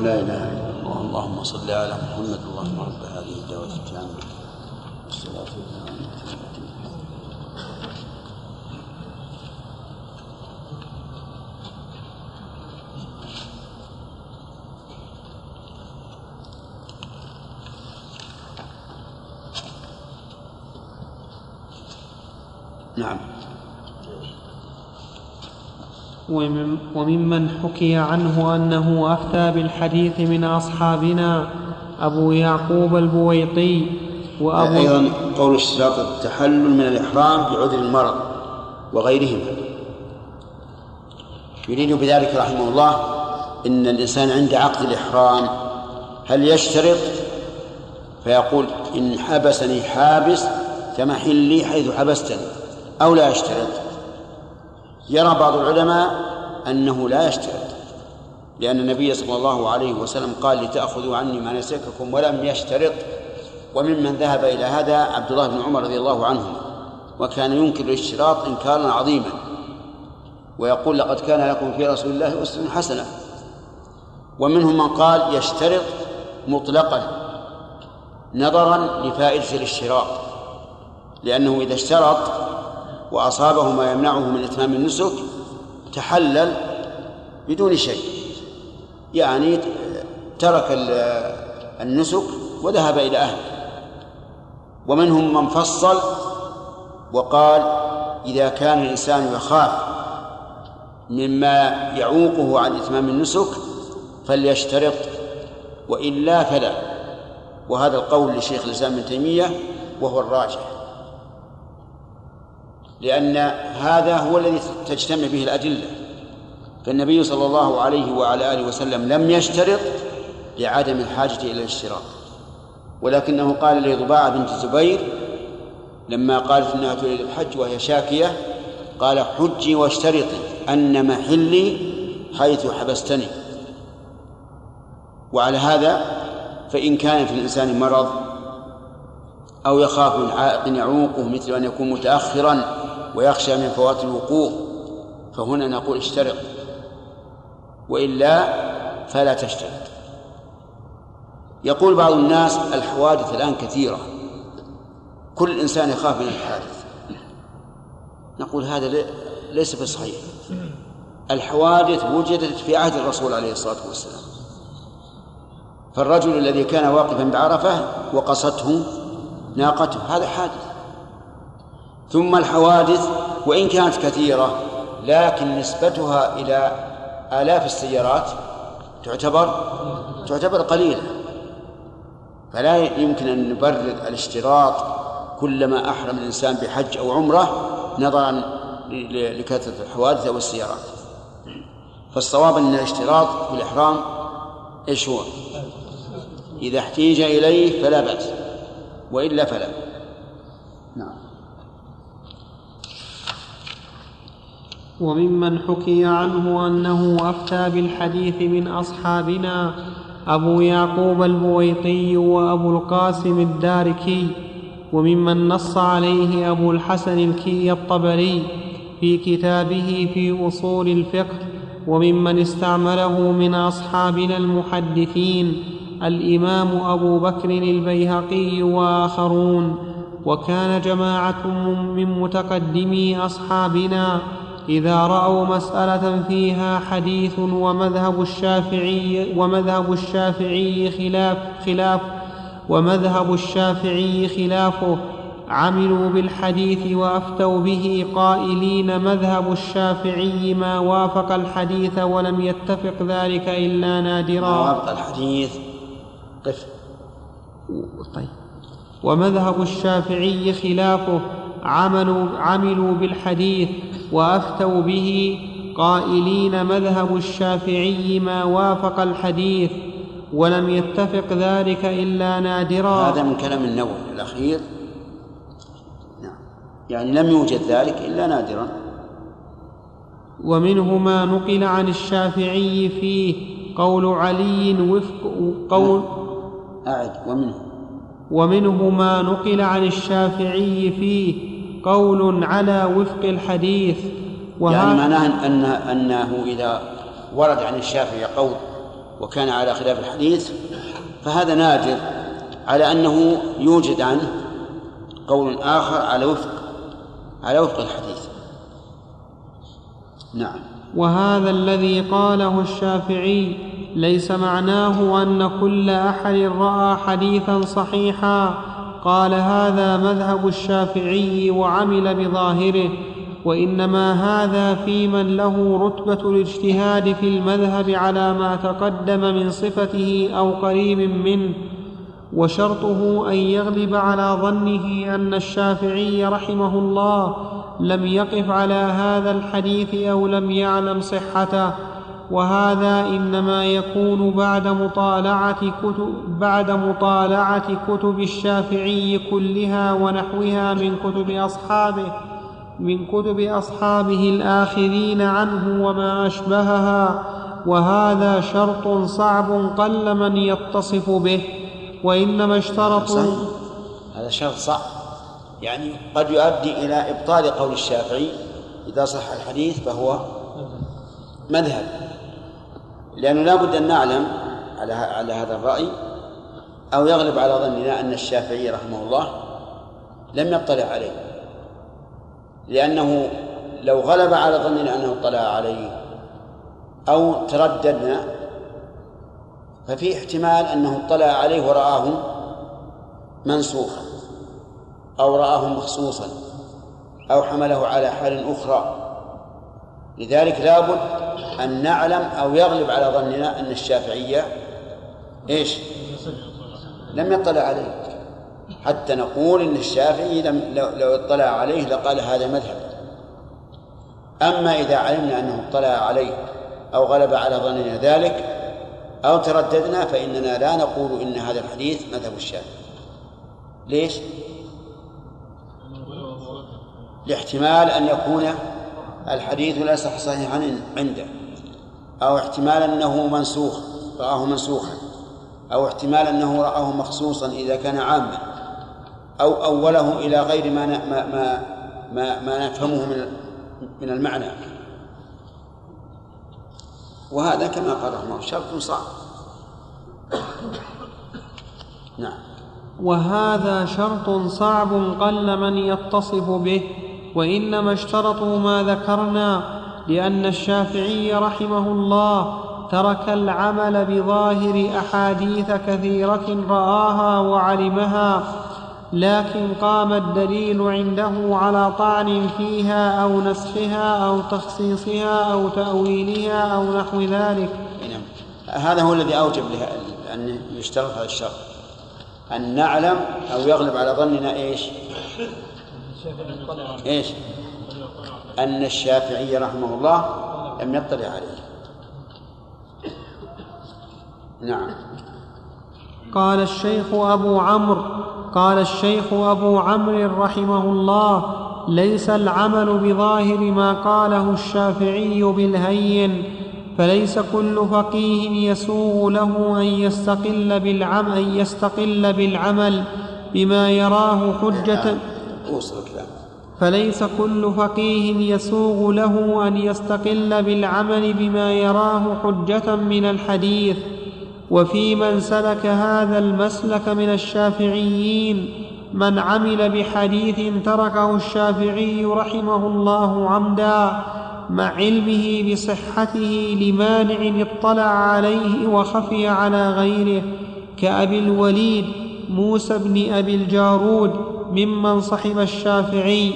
لا إله إلا الله. اللهم صل على محمد اللهم رب هذه الدعوة التامة والصلاة والسلام. نعم. ومن- وممن حكي عنه أنه أفتى بالحديث من أصحابنا أبو يعقوب البويطي وأبو أيضا قول اشتراط التحلل من الإحرام بعذر المرض وغيرهما يريد بذلك رحمه الله إن الإنسان عند عقد الإحرام هل يشترط؟ فيقول إن حبسني حابس كمحلي حيث حبستني أو لا يشترط؟ يرى بعض العلماء أنه لا يشترط لأن النبي صلى الله عليه وسلم قال لتأخذوا عني مناسككم ولم يشترط. وممن ذهب إلى هذا عبد الله بن عمر رضي الله عنهما وكان ينكر الاشتراط إنكارا عظيما ويقول لقد كان لكم في رسول الله أسوة حسنة. ومنهم من قال يشترط مطلقا نظرا لفائدة الاشتراط لأنه إذا اشترط وأصابه ما يمنعه من إتمام النسك تحلل بدون شيء. يعني ترك النسك وذهب إلى أهله. ومنهم من فصل وقال إذا كان الإنسان يخاف مما يعوقه عن إتمام النسك فليشترط وإلا فلا. وهذا القول لشيخ الإسلام ابن تيمية وهو الراجح. لأن هذا هو الذي تجتمع به الأدلة. فالنبي صلى الله عليه وعلى آله وسلم لم يشترط لعدم الحاجة إلى الاشتراط ولكنه قال لضباعة بنت الزبير لما قالت إنها تريد الحج وهي شاكية قال حجي واشترطي أن محلي حيث حبستني. وعلى هذا فإن كان في الإنسان مرض أو يخاف من عائق يعوقه مثل أن يكون متاخرا ويخشى من فوات الوقوف فهنا نقول اشترط. وإلا فلا تشترط. يقول بعض الناس الحوادث الآن كثيرة. كل إنسان يخاف من الحادث نقول هذا ليس بصحيح. الحوادث وجدت في عهد الرسول عليه الصلاة والسلام. فالرجل الذي كان واقفا بعرفة وقصته ناقته هذا حادث. ثم الحوادث وإن كانت كثيرة لكن نسبتها إلى آلاف السيارات تعتبر تعتبر قليلة. فلا يمكن أن نبرر الاشتراط كلما أحرم الإنسان بحج أو عمرة نظرا لكثرة الحوادث أو السيارات. فالصواب أن الاشتراط في الإحرام إيش هو؟ إذا احتيج إليه فلا بأس وإلا فلا. وممن حكي عنه أنه أفتى بالحديث من أصحابنا أبو يعقوب البويطي وأبو القاسم الداركي وممن نص عليه أبو الحسن الكي الطبري في كتابه في أصول الفقه وممن استعمله من أصحابنا المحدثين الإمام أبو بكر البيهقي وآخرون وكان جماعة من متقدمي أصحابنا إذا رأوا مسألة فيها حديث ومذهب الشافعي ومذهب الشافعي خلاف خلاف ومذهب الشافعي خلافه. عملوا بالحديث وأفتوا به قائلين مذهب الشافعي ما وافق الحديث ولم يتفق ذلك إلا نادرا. ما وافق الحديث؟ قف. طيب. ومذهب الشافعي خلافه. عملوا عملوا بالحديث وافتوا به قائلين مذهب الشافعي ما وافق الحديث ولم يتفق ذلك إلا نادرا. هذا من كلام النووي الأخير. نعم. يعني لم يوجد ذلك إلا نادرا. ومنه ما نقل عن الشافعي فيه قول علي وفق قول أعد. ومنه. ومنه ما نقل عن الشافعي فيه قول على وفق الحديث. يعني معناه أن أنه إذا ورد عن الشافعي قول وكان على خلاف الحديث فهذا نادر على أنه يوجد عنه قول آخر على وفق على وفق الحديث. نعم. وهذا الذي قاله الشافعي ليس معناه أن كل أحد رأى حديثا صحيحا. قال هذا مذهب الشافعي وعمل بظاهره وإنما هذا في من له رتبة الاجتهاد في المذهب على ما تقدم من صفته أو قريب منه وشرطه أن يغلب على ظنه أن الشافعي رحمه الله لم يقف على هذا الحديث أو لم يعلم صحته. وهذا إنما يكون بعد مطالعة كتب بعد مطالعة كتب الشافعي كلها ونحوها من كتب أصحابه من كتب أصحابه الاخذين عنه وما أشبهها وهذا شرط صعب قل من يتصف به وإنما اشترطوا هذا شرط صعب يعني قد يؤدي إلى إبطال قول الشافعي إذا صح الحديث فهو مذهب. لأنه لا بد أن نعلم على على هذا الرأي أو يغلب على ظننا أن الشافعي رحمه الله لم يطلع عليه. لأنه لو غلب على ظننا أنه اطلع عليه أو ترددنا ففي احتمال أنه اطلع عليه ورآه منسوخا أو رآه مخصوصا أو حمله على حال أخرى. لذلك لابد أن نعلم أو يغلب على ظننا أن الشافعية إيش؟ لم يطلع عليه. حتى نقول إن الشافعي لم لو, اطلع عليه لقال هذا مذهب. أما إذا علمنا أنه اطلع عليه أو غلب على ظننا ذلك أو ترددنا فإننا لا نقول إن هذا الحديث مذهب الشافعي. ليش؟ لاحتمال أن يكون الحديث يصح صحيحا عنده أو احتمال أنه منسوخ رآه منسوخا. أو احتمال أنه رآه مخصوصا إذا كان عاما. أو أوله إلى غير ما ما ما ما, ما نفهمه من من المعنى. وهذا كما قال رحمه شرط صعب. نعم. وهذا شرط صعب قل من يتصف به وإنما اشترطوا ما ذكرنا لأن الشافعي رحمه الله ترك العمل بظاهر أحاديث كثيرة رآها وعلمها لكن قام الدليل عنده على طعن فيها أو نسخها أو تخصيصها أو تأويلها أو نحو ذلك نعم هذا هو الذي أوجب له أن يشترط هذا الشرط أن نعلم أو يغلب على ظننا إيش؟ إيش؟ أن الشافعي رحمه الله لم يطلع عليه. نعم. قال الشيخ أبو عمرو قال الشيخ أبو عمرو رحمه الله ليس العمل بظاهر ما قاله الشافعي بالهين فليس كل فقيه يسوغ له أن يستقل بالعمل أن يستقل بالعمل بما يراه حجة فليس كل فقيه يسوغ له أن يستقل بالعمل بما يراه حجة من الحديث وفي من سلك هذا المسلك من الشافعيين من عمل بحديث تركه الشافعي رحمه الله عمدا مع علمه بصحته لمانع اطلع عليه وخفي على غيره كأبي الوليد موسى بن أبي الجارود ممن صحب الشافعي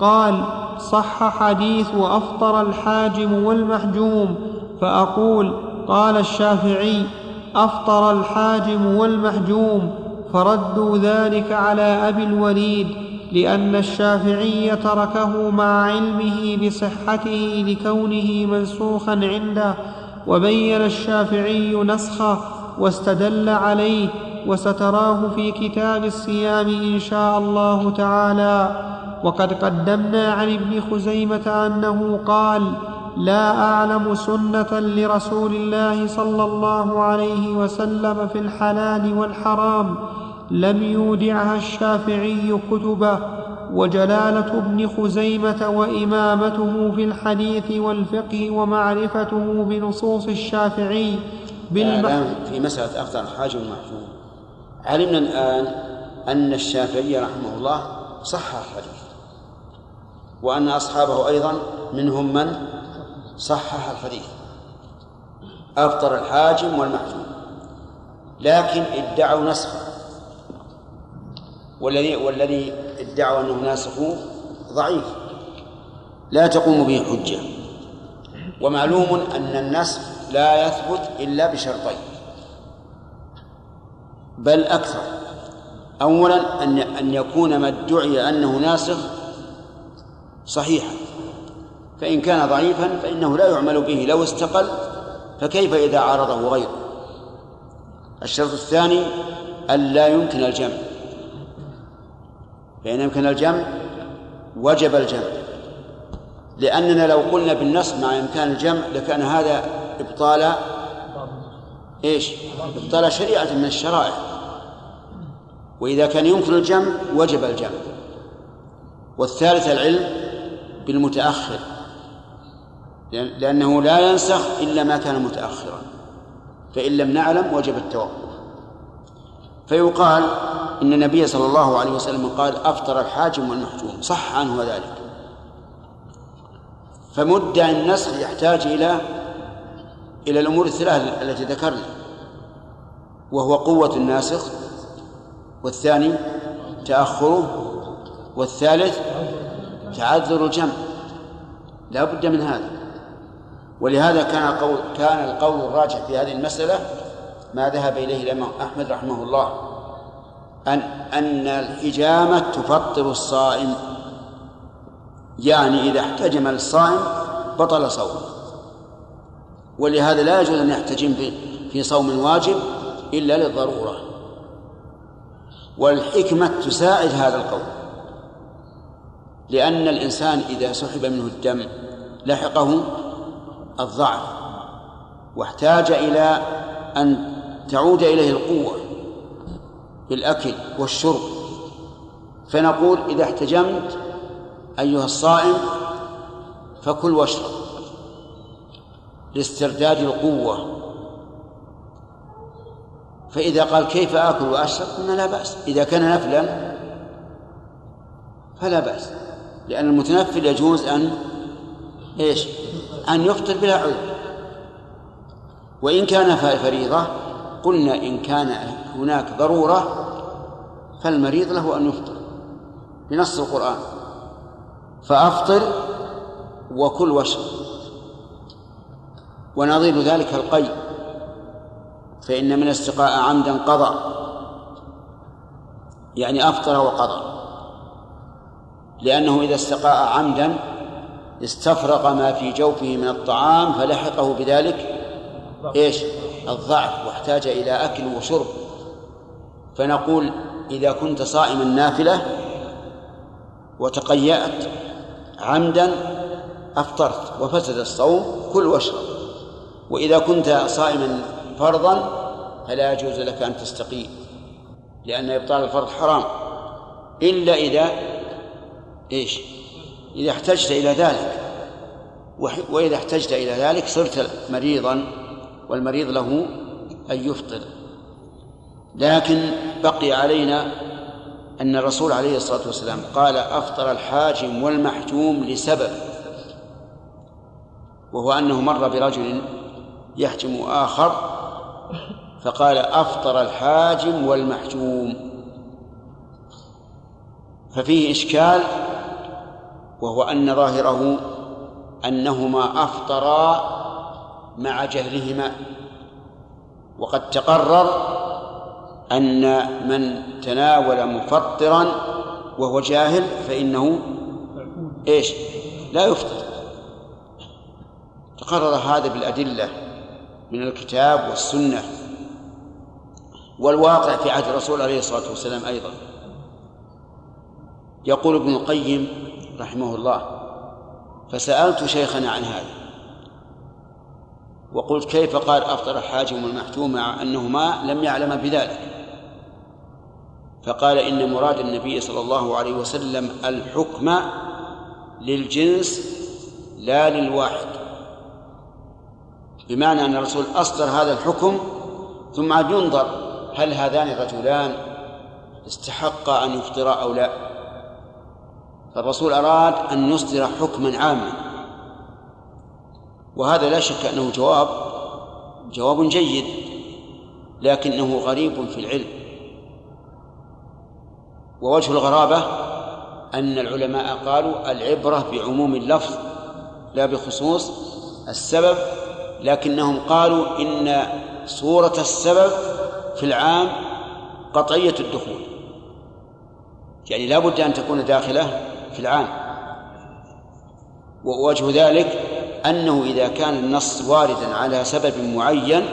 قال صح حديث وأفطر الحاجم والمحجوم فأقول قال الشافعي أفطر الحاجم والمحجوم فردوا ذلك على أبي الوليد لأن الشافعي تركه مع علمه بصحته لكونه منسوخا عنده وبين الشافعي نسخة واستدل عليه وستراه في كتاب الصيام إن شاء الله تعالى. وقد قدمنا عن ابن خزيمة أنه قال لا أعلم سنة لرسول الله صلى الله عليه وسلم في الحلال والحرام. لم يودعها الشافعي كتبه. وجلالة ابن خزيمة وإمامته في الحديث والفقه ومعرفته بنصوص الشافعي بالم... في مسألة اخطر الحاج والمحجوم علمنا الآن أن الشافعي رحمه الله صح الحديث وأن أصحابه أيضا منهم من صحح الحديث أفطر الحاجم والمحجوم لكن ادعوا نسخه. والذي والذي ادعوا أنه ناسخه ضعيف. لا تقوم به حجة. ومعلوم أن النسخ لا يثبت إلا بشرطين. بل أكثر. أولا أن أن يكون ما ادعي أنه ناسخ صحيحا. فإن كان ضعيفا فإنه لا يعمل به. لو استقل فكيف إذا عارضه غيره؟ الشرط الثاني أن لا يمكن الجمع. فإن يمكن الجمع وجب الجمع. لأننا لو قلنا بالنص مع إمكان الجمع لكان هذا إبطال إيش؟ إبطال شريعة من الشرائع. وإذا كان يمكن الجمع وجب الجمع. والثالث العلم بالمتأخر لأنه لا ينسخ إلا ما كان متأخرا. فإن لم نعلم وجب التوقف. فيقال إن النبي صلى الله عليه وسلم قال أفطر الحاجم والمحجوم. صح عنه ذلك. فمدعي النسخ يحتاج إلى إلى الأمور الثلاث التي ذكرنا. وهو قوة الناسخ والثاني تأخره والثالث تعذر الجمع. لا بد من هذا. ولهذا كان القول كان القول الراجح في هذه المسألة ما ذهب إليه الإمام أحمد رحمه الله أن أن الحجامة تفطر الصائم. يعني إذا احتجم الصائم بطل صومه. ولهذا لا يجوز أن يحتجم في صوم واجب إلا للضرورة. والحكمة تساعد هذا القول. لأن الإنسان إذا سحب منه الدم لحقه الضعف واحتاج إلى أن تعود إليه القوة بالأكل والشرب. فنقول إذا احتجمت أيها الصائم فكل واشرب لاسترداد القوة فإذا قال كيف آكل وأشرب؟ قلنا لا بأس. إذا كان نفلا فلا بأس. لأن المتنفل يجوز أن إيش؟ أن يفطر بلا عذر. وإن كان فريضة قلنا إن كان هناك ضرورة فالمريض له أن يفطر بنص القرآن. فأفطر وكل واشرب. ونظير ذلك القي فإن من استقاء عمدا قضى. يعني أفطر وقضى. لأنه إذا استقاء عمدا استفرغ ما في جوفه من الطعام فلحقه بذلك إيش؟ الضعف واحتاج إلى أكل وشرب. فنقول إذا كنت صائما نافلة وتقيأت عمدا أفطرت وفسد الصوم كل واشرب. وإذا كنت صائما فرضا فلا يجوز لك أن تستقيم لأن إبطال الفرض حرام. إلا إذا إيش؟ إذا احتجت إلى ذلك. وإذا احتجت إلى ذلك صرت مريضا والمريض له أن يفطر. لكن بقي علينا أن الرسول عليه الصلاة والسلام قال أفطر الحاجم والمحجوم لسبب وهو أنه مر برجل يحجم آخر فقال أفطر الحاجم والمحجوم. ففيه إشكال وهو أن ظاهره أنهما أفطرا مع جهلهما. وقد تقرر أن من تناول مفطرا وهو جاهل فإنه إيش؟ لا يفطر. تقرر هذا بالأدلة من الكتاب والسنة. والواقع في عهد الرسول عليه الصلاة والسلام أيضا. يقول ابن القيم رحمه الله فسألت شيخنا عن هذا وقلت كيف قال أفطر الحاجم والمحجوم مع أنهما لم يعلم بذلك؟ فقال إن مراد النبي صلى الله عليه وسلم الحكم للجنس لا للواحد بمعنى أن الرسول أصدر هذا الحكم ثم عاد ينظر هل هذان الرجلان استحقا أن يفطرا أو لا؟ فالرسول أراد أن يصدر حكما عاما. وهذا لا شك أنه جواب جواب جيد لكنه غريب في العلم. ووجه الغرابة أن العلماء قالوا العبرة بعموم اللفظ لا بخصوص السبب لكنهم قالوا إن صورة السبب في العام قطعية الدخول. يعني لا بد أن تكون داخلة في العام. ووجه ذلك أنه إذا كان النص واردا على سبب معين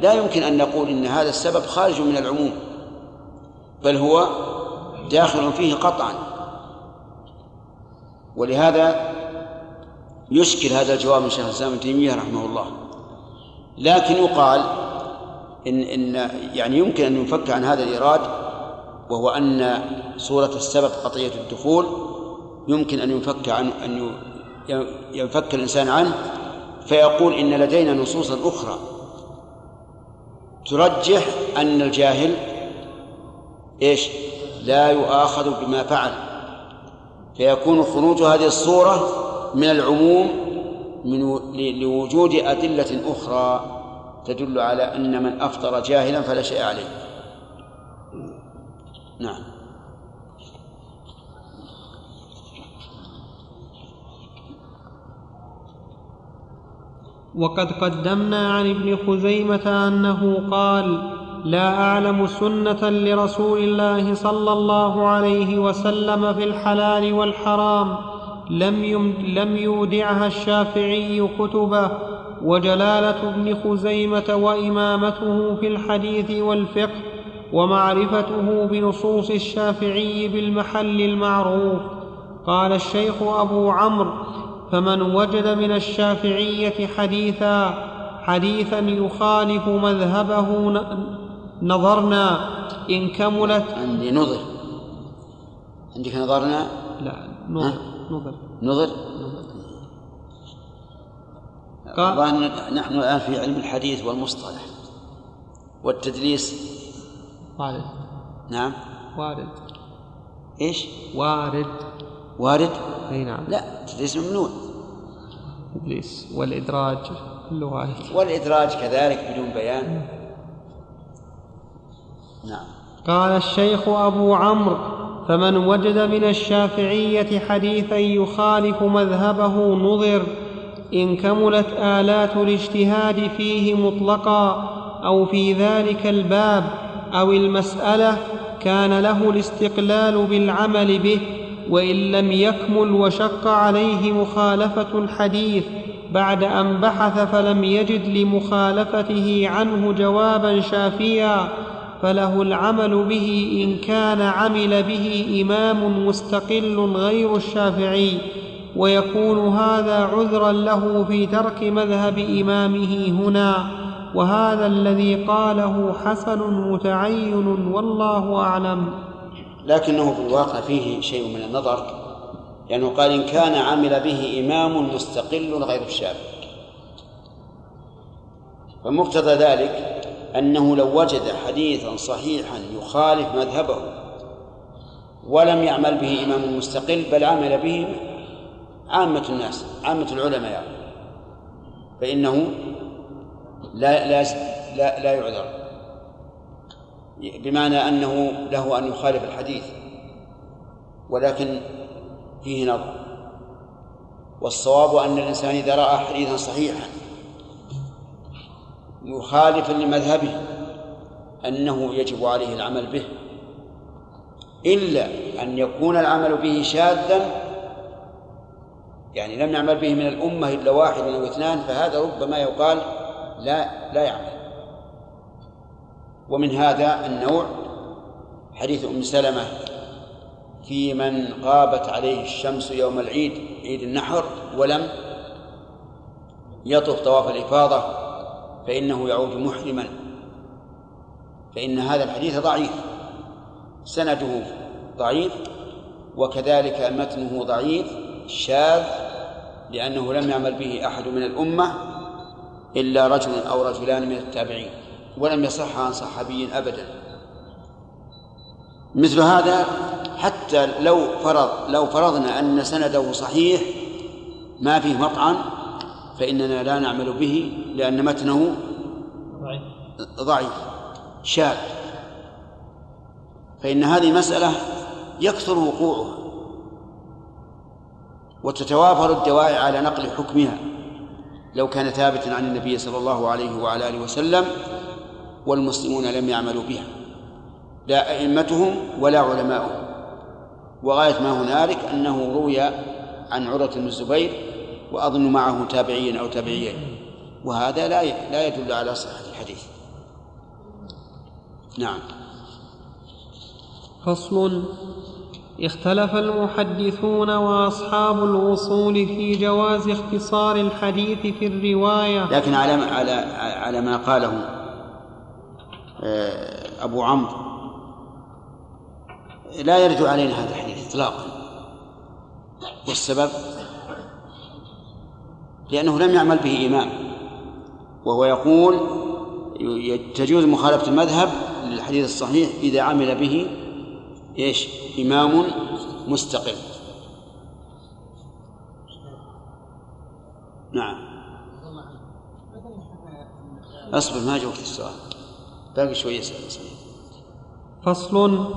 لا يمكن أن نقول إن هذا السبب خارج من العموم بل هو داخل فيه قطعا. ولهذا يشكل هذا الجواب من شيخ الإسلام ابن تيمية رحمه الله. لكن يقال إن إن يعني يمكن أن ينفك عن هذا الإيراد وهو أن صورة السبب قطعية الدخول يمكن أن ينفك عن أن ينفك الإنسان عنه فيقول إن لدينا نصوصا أخرى ترجح أن الجاهل إيش؟ لا يؤاخذ بما فعل. فيكون خروج هذه الصورة من العموم من لوجود أدلة أخرى. تدل على أن من أفطر جاهلا فلا شيء عليه. نعم. وقد قدمنا عن ابن خزيمة أنه قال لا أعلم سنة لرسول الله صلى الله عليه وسلم في الحلال والحرام. لم, لم يودعها الشافعي كتبه وجلالة ابن خزيمة وإمامته في الحديث والفقه ومعرفته بنصوص الشافعي بالمحل المعروف. قال الشيخ أبو عمرو فمن وجد من الشافعية حديثا حديثا يخالف مذهبه نظرنا. إن كملت عندي نظر. عندك نظرنا؟ لا نظر. نظر؟ نظر. قال- نحن الآن في علم الحديث والمصطلح والتدليس. وارد. نعم. وارد. إيش؟ وارد. وارد؟ إي نعم. لا التدليس ممنوع. ابليس والإدراج كله وارد والإدراج كذلك بدون بيان. نعم. قال الشيخ أبو عمرو فمن وجد من الشافعية حديثا يخالف مذهبه نظر إن كملت آلات الاجتهاد فيه مطلقا أو في ذلك الباب أو المسألة كان له الاستقلال بالعمل به وإن لم يكمل وشق عليه مخالفة الحديث بعد أن بحث فلم يجد لمخالفته عنه جوابا شافيا فله العمل به إن كان عمل به إمام مستقل غير الشافعي. ويكون هذا عذرا له في ترك مذهب إمامه هنا وهذا الذي قاله حسن متعين والله أعلم. لكنه في الواقع فيه شيء من النظر لأنه قال إن كان عمل به إمام مستقل غير الشافعي فمقتضى ذلك أنه لو وجد حديثا صحيحا يخالف مذهبه ولم يعمل به إمام مستقل بل عمل به عامة الناس عامة العلماء. يعني فإنه لا لا لا, لا يعذر. بمعنى أنه له أن يخالف الحديث. ولكن فيه نظر. والصواب أن الإنسان إذا رأى حديثا صحيحا مخالفا لمذهبه أنه يجب عليه العمل به. إلا أن يكون العمل به شاذا يعني لم يعمل به من الأمة إلا واحد أو اثنان فهذا ربما يقال لا لا يعمل. ومن هذا النوع حديث أم سلمة في من غابت عليه الشمس يوم العيد عيد النحر ولم يطف طواف الإفاضة فإنه يعود محرما. فإن هذا الحديث ضعيف سنده ضعيف وكذلك متنه ضعيف شاذ لأنه لم يعمل به أحد من الأمة إلا رجل أو رجلان من التابعين ولم يصح عن صحابي أبدا. مثل هذا حتى لو فرض لو فرضنا أن سنده صحيح ما فيه مطعن فإننا لا نعمل به لأن متنه ضعيف شاذ. فإن هذه مسألة يكثر وقوعها. وتتوافر الدواعي على نقل حكمها. لو كان ثابتا عن النبي صلى الله عليه وعلى آله وسلم والمسلمون لم يعملوا بها. لا أئمتهم ولا علماؤهم. وغاية ما هنالك أنه روي عن عروة بن الزبير وأظن معه تابعيا أو تابعيين. وهذا لا لا يدل على صحة الحديث. نعم. فصل اختلف المحدثون وأصحاب الوصول في جواز اختصار الحديث في الرواية. لكن على على على ما قاله آه، أبو عمرو لا يرد علينا هذا الحديث إطلاقا. والسبب؟ لأنه لم يعمل به إمام. وهو يقول تجوز مخالفة المذهب للحديث الصحيح إذا عمل به إيش؟ إمام مستقل. نعم. أصبر ما جاوبت السؤال. باقي شوية سؤال فصل.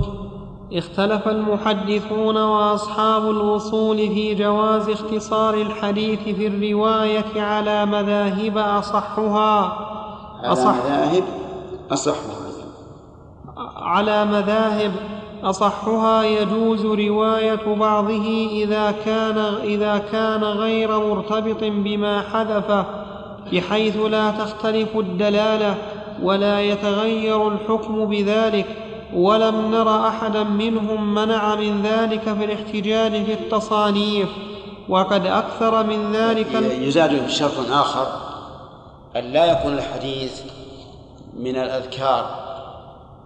اختلف المحدثون وأصحاب الوصول في جواز اختصار الحديث في الرواية على مذاهب أصحها. على مذاهب أصحها. على مذاهب أصحها يجوز رواية بعضه إذا كان إذا كان غير مرتبط بما حذفه بحيث لا تختلف الدلالة ولا يتغير الحكم بذلك ولم نر أحدا منهم منع من ذلك في الاحتجاج في التصانيف. وقد أكثر من ذلك يزاد شرط آخر أن لا يكون الحديث من الأذكار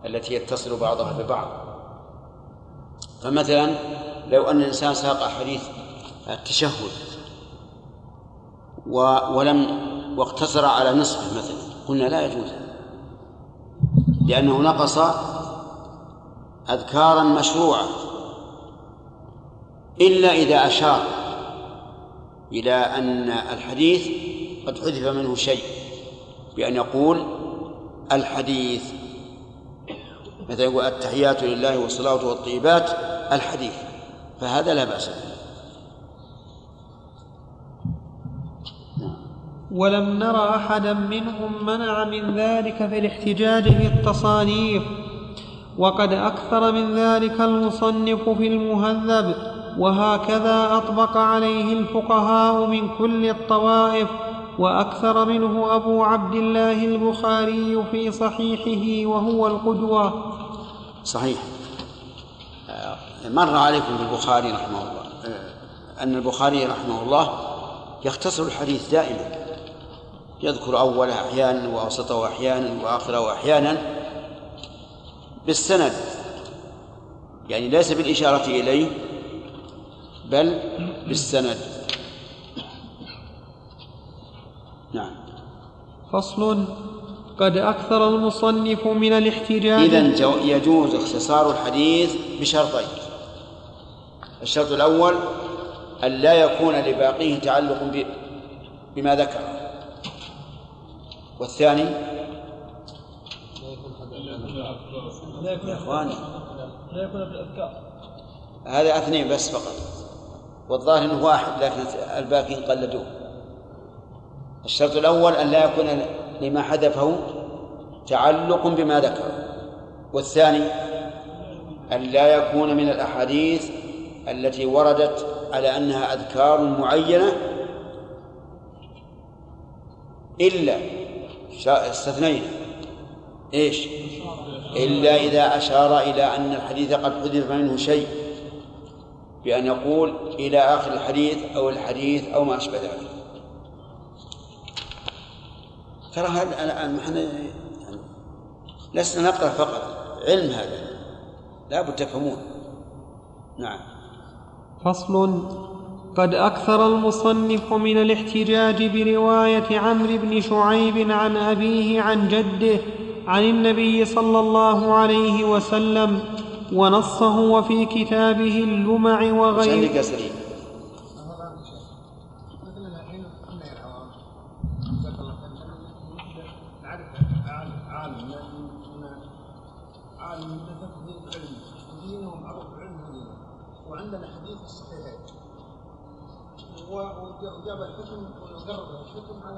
التي يتصل بعضها ببعض. فمثلا لو أن الإنسان ساق حديث التشهد ولم واقتصر على نصفه مثلا قلنا لا يجوز لأنه نقص أذكارا مشروعة. إلا إذا أشار إلى أن الحديث قد حذف منه شيء بأن يقول الحديث مثلا يقول التحيات لله والصلاة والطيبات الحديث فهذا لا بأس به. ولم نر أحدا منهم منع من ذلك في الاحتجاج في التصانيف وقد أكثر من ذلك المصنف في المهذب وهكذا أطبق عليه الفقهاء من كل الطوائف وأكثر منه أبو عبد الله البخاري في صحيحه وهو القدوة. صحيح. مر عليكم بالبخاري رحمه الله. أن البخاري رحمه الله يختصر الحديث دائما. يذكر اوله أحيانا واوسطه أحيانا واخره أحيانا بالسند. يعني ليس بالإشارة إليه بل بالسند نعم فصل. قد أكثر المصنف من الاحتجاج. إذا يجوز اختصار الحديث بشرطين. الشرط الأول أن لا يكون لباقيه تعلق بما ذكر. والثاني يا إخواني لا يكون هذا اثنين بس فقط. والظاهر إنه واحد لكن الباقين قلدوه. الشرط الأول أن لا يكون لما حذفه تعلق بما ذكر. والثاني أن لا يكون من الأحاديث التي وردت على أنها أذكار معينة إلا استثنينا. إيش؟ إلا إذا أشار إلى أن الحديث قد حذف منه شيء. بأن يقول إلى آخر الحديث أو الحديث أو ما أشبه ذلك. ترى هذا إحنا يعني لسنا نقرأ فقط. علم هذا. لا بد تفهمون نعم. فصل. قد أكثر المصنف من الاحتجاج برواية عمرو بن شعيب عن أبيه عن جده عن النبي صلى الله عليه وسلم ونصه وفي كتابه اللمع وغيره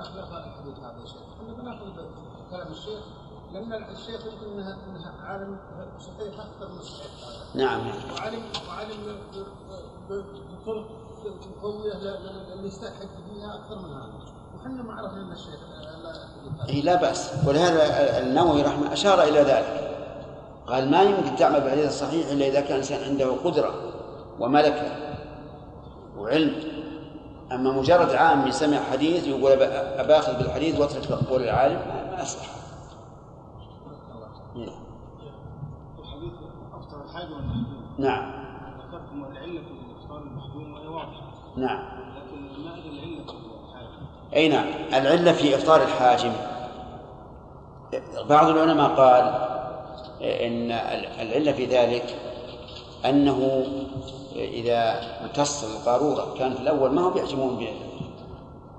الحديث هذا إحنا بناخذ كلام الشيخ لأن الشيخ يمكن انها انها عالم صحيح أكثر من صحيح نعم. وعلم وعلم بطرق قويه اللي يستحق فيها أكثر من هذا وحنا الشيخ لا إيه لا بأس. ولهذا النووي رحمه أشار إلى ذلك. قال ما يمكن تعمل بالحديث الصحيح إلا إذا كان الإنسان عنده قدرة وملكة وعلم. أما مجرد عام سمع حديث يقول أباخذ بالحديث واترك قول العالم ما الحاج نعم. العلة في المحجوم وهي واضحة نعم. لكن ما العلة في الحاج أي نعم. العلة في إفطار الحاجم. بعض العلماء قال إن العلة في ذلك أنه إذا امتص القارورة كان في الأول ما هم يحجمون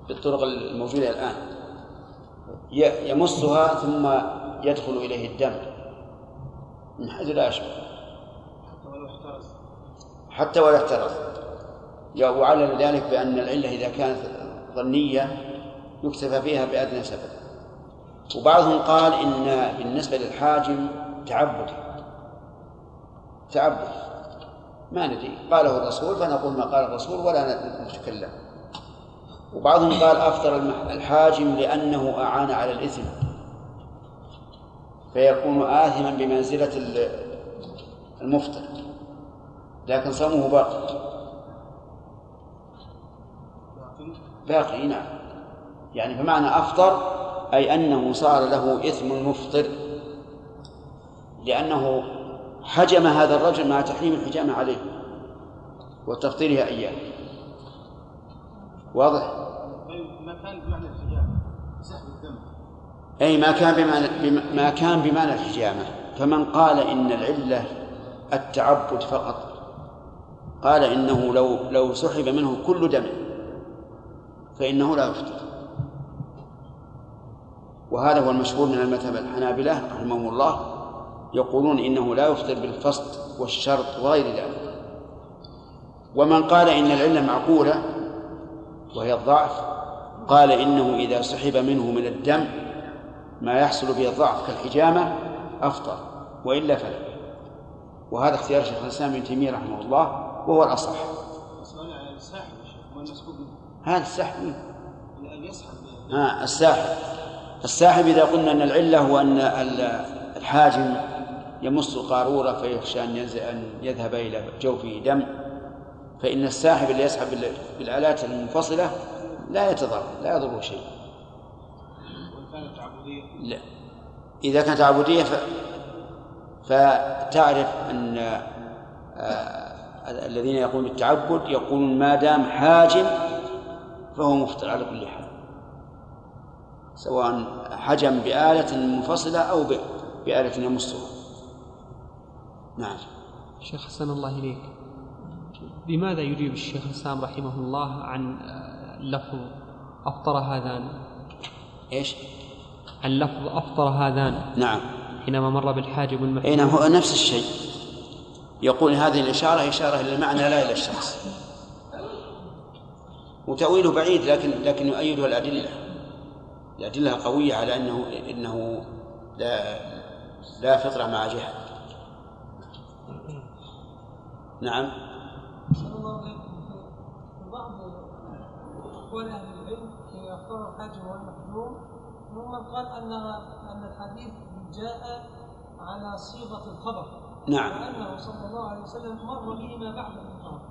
بالطرق الموجودة الآن. يمصها ثم يدخل إليه الدم. من حيث لا يشعر حتى ولا احترز. وعلل ذلك بأن العلة إذا كانت ظنية يكتفى فيها بأدنى سبب. وبعضهم قال إن بالنسبة للحاجم تعبد. تعبد. ما ندري. قاله الرسول فنقول ما قال الرسول ولا نتكلم. وبعضهم قال أفطر الحاجم لأنه أعان على الإثم. فيكون آثما بمنزلة ال- المفطر. لكن صومه باقي. باقي نعم. يعني بمعنى أفطر أي أنه صار له إثم المفطر لأنه حجم هذا الرجل مع تحريم الحجامة عليه وتفطيرها إياه واضح؟ ما كان بمعنى الحجاب سحب الدم أي ما كان بمعنى بم- ما كان بمعنى الحجامة. فمن قال إن العلة التعبد فقط قال إنه لو لو سحب منه كل دم فإنه لا يفطر. وهذا هو المشهور من المذهب الحنابلة رحمهم الله يقولون إنه لا يفطر بالفسق والشرط وغير ذلك. ومن قال إن العلة معقولة وهي الضعف قال إنه إذا سحب منه من الدم ما يحصل به الضعف كالحجامة أفطر وإلا فلا. وهذا اختيار شيخ الإسلام ابن تيمية رحمه الله وهو الأصح. هذا السحب. ها الساحب. الساحب إذا قلنا أن العلة هو أن ال- الحاجم يمص القارورة فيخشى أن أن يذهب إلى جوفه دم. فإن الساحب اللي يسحب بال- بالآلات المنفصلة لا يتضرر لا يضره شيء. كانت لا. إذا كانت عبودية ف... فتعرف أن آه، الذين يقولون بالتعبد يقولون ما دام حاجم فهو مفطر على كل حال. سواء حجم بآلة منفصلة أو ب... بآلة يمسها. نعم. شيخ حسن الله إليك. بماذا يجيب الشيخ الإسلام رحمه الله عن آه، لفظ أفطر هذان؟ إيش؟ عن لفظ أفطر هذان. نعم. حينما مر بالحاجب اي المحجوب نعم هو نفس الشيء. يقول هذه الإشارة إشارة إلى المعنى لا إلى الشخص. وتأويله بعيد لكن لكن يؤيده الأدلة. الأدلة قوية على أنه إنه لا لا فطرة مع جهة. نعم. بعض أقوال أهل العلم والمحجوم قال أن أن الحديث جاء على صيغة الخبر نعم. وأنه صلى الله عليه وسلم مر به ما بعد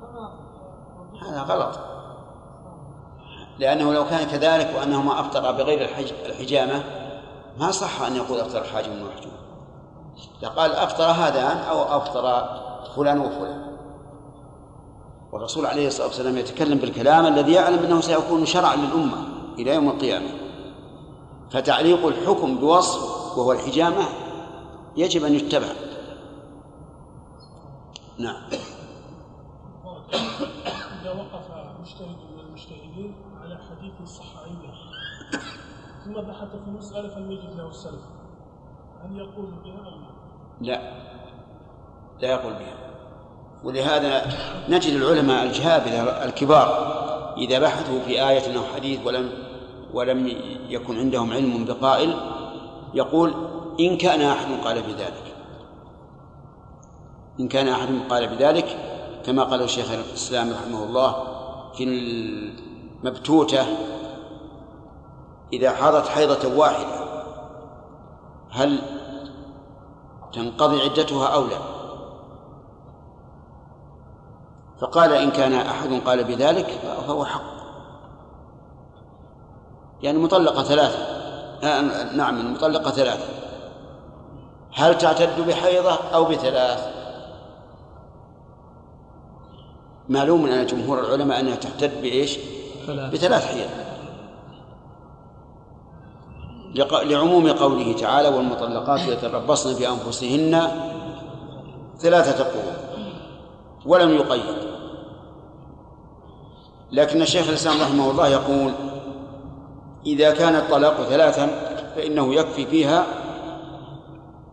كما هذا غلط. لأنه لو كان كذلك وأنه ما أفطر بغير الحج الحجامة ما صح أن يقول أفطر الحاجم والمحجوم لقال أفطر هذان أو أفطر فلان وفلان. والرسول عليه الصلاة والسلام يتكلم بالكلام الذي يعلم أنه سيكون شرعا للأمة إلى يوم القيامة. فتعليق الحكم بوصف وهو الحجامة يجب أن يتبع. نعم. إذا وقف مجتهد من المجتهدين على حديث صح عنده ثم بحث في مسألة فلم يجد له السلف هل يقول بها؟ لا. لا يقول بها ولهذا نجد العلماء الجهابذة الكبار إذا بحثوا في آية أو حديث ولم ولم يكن عندهم علم بقائل يقول إن كان أحد قال بذلك. إن كان أحد قال بذلك كما قال الشيخ الإسلام رحمه الله في المبتوتة إذا حاضت حيضة واحدة هل تنقضي عدتها أو لا؟ فقال إن كان أحد قال بذلك فهو حق. يعني مطلقة ثلاثة. آه نعم المطلقة ثلاثة. هل تعتد بحيضة أو بثلاث؟ معلوم أن جمهور العلماء أنها تعتد بإيش؟ ثلاث. بثلاث حيض. لعموم قوله تعالى والمطلقات يتربصن بأنفسهن ثلاثة قروء ولم يقيد لكن الشيخ الإسلام رحمه الله يقول إذا كان الطلاق ثلاثا فإنه يكفي فيها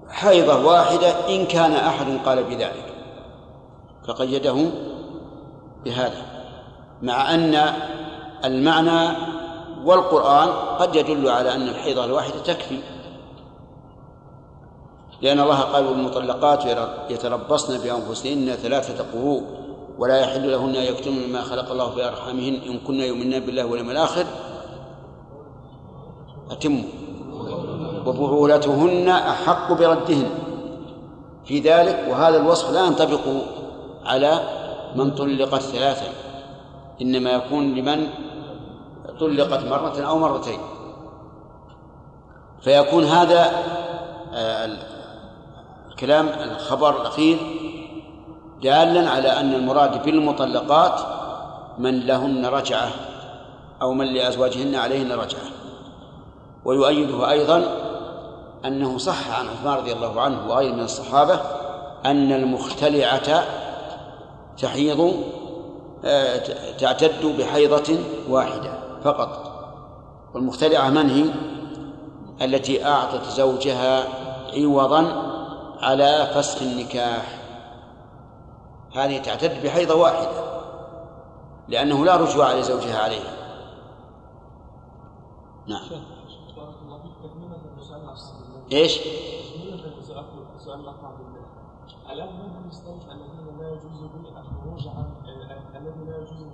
حيضة واحدة إن كان أحد قال بذلك فقيده بهذا مع أن المعنى والقرآن قد يدل على أن الحيضة الواحدة تكفي. لأن الله قال والمطلقات يتربصن بأنفسهن ثلاثة قروء ولا يحل لهن أن يكتمن ما خلق الله في أرحامهن إن كن يؤمنن بالله واليوم الآخر. أتموا وبعولتهن أحق بردهن. في ذلك وهذا الوصف لا ينطبق على من طلقت ثلاثا إنما يكون لمن طلقت مرة أو مرتين. فيكون هذا آه، الكلام الخبر الأخير دالا على أن المراد بالمطلقات من لهن رجعة أو من لأزواجهن عليهن رجعة. ويؤيده أيضا أنه صح عن عثمان رضي الله عنه وغيره من الصحابة أن المختلعة تحيض آه، تعتد بحيضة واحدة. فقط. والمختلعة من هي؟ التي أعطت زوجها عوضا على فسخ النكاح. هذه تعتد بحيضة واحدة لأنه لا رجوع لزوجها عليها. نعم. إيش؟ سؤال الآن من الذين لا يجوز الخروج عن الذي لا يجوز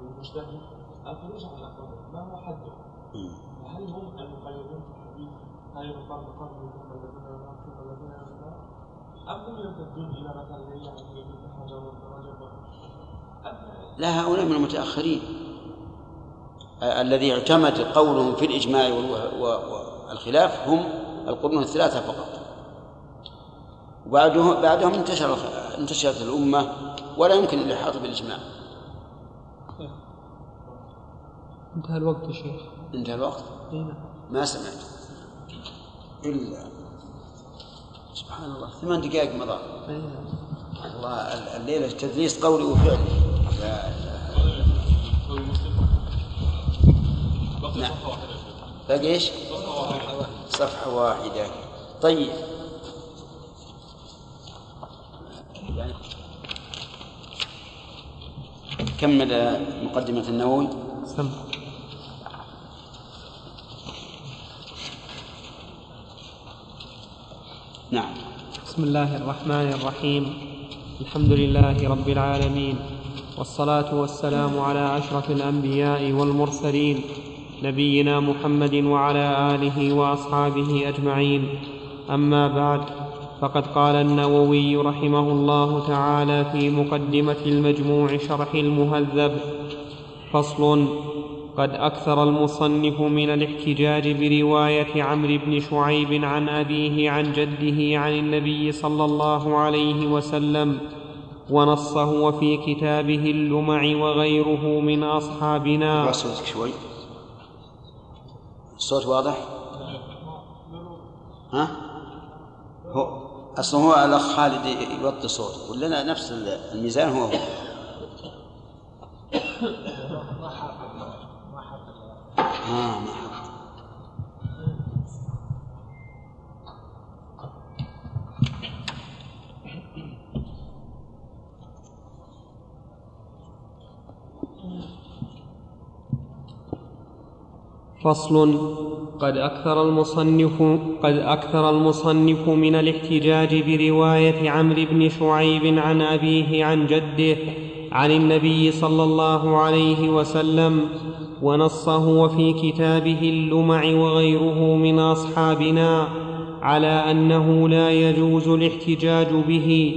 للمجتهد؟ الخروج الأقوال ما هو حده؟ هل هم المقيدون في الحديث قرن ثم الذين ثم الذين أم هم يمتدون إلى مثلا يعني ابن حجر وابن لا هؤلاء من المتأخرين الذي اعتمد قولهم في الإجماع والخلاف هم القرون الثلاثة فقط وبعدهم بعدهم انتشر انتشرت الأمة ولا يمكن الإحاطة بالإجماع انتهى الوقت يا شيخ. انتهى الوقت؟ نعم. ما سمعت. إلا سبحان الله ثمان دقائق مضى. الله الليلة تدريس قولي وفعلي. لا نعم. باقي إيش؟ صفحة واحدة. طيب. يعني كمل مقدمة النووي. سم. نعم بسم الله الرحمن الرحيم. الحمد لله رب العالمين. والصلاة والسلام على أشرف الأنبياء والمرسلين نبينا محمد وعلى آله وأصحابه أجمعين. أما بعد فقد قال النووي رحمه الله تعالى في مقدمة المجموع شرح المهذب فصل قد أكثر المصنف من الاحتجاج برواية عمرو بن شعيب عن أبيه عن جده عن النبي صلى الله عليه وسلم ونصه وفي كتابه اللمع وغيره من أصحابنا صوتك شوي الصوت واضح؟ ها؟ هو أصلا هو الأخ خالد يوطي صوته ولا نفس الميزان هو هو آه ما فصل. قد أكثر المصنف قد أكثر المصنف من الاحتجاج برواية عمرو بن شعيب عن أبيه عن جده عن النبي صلى الله عليه وسلم ونصه وفي كتابه اللمع وغيره من أصحابنا على أنه لا يجوز الاحتجاج به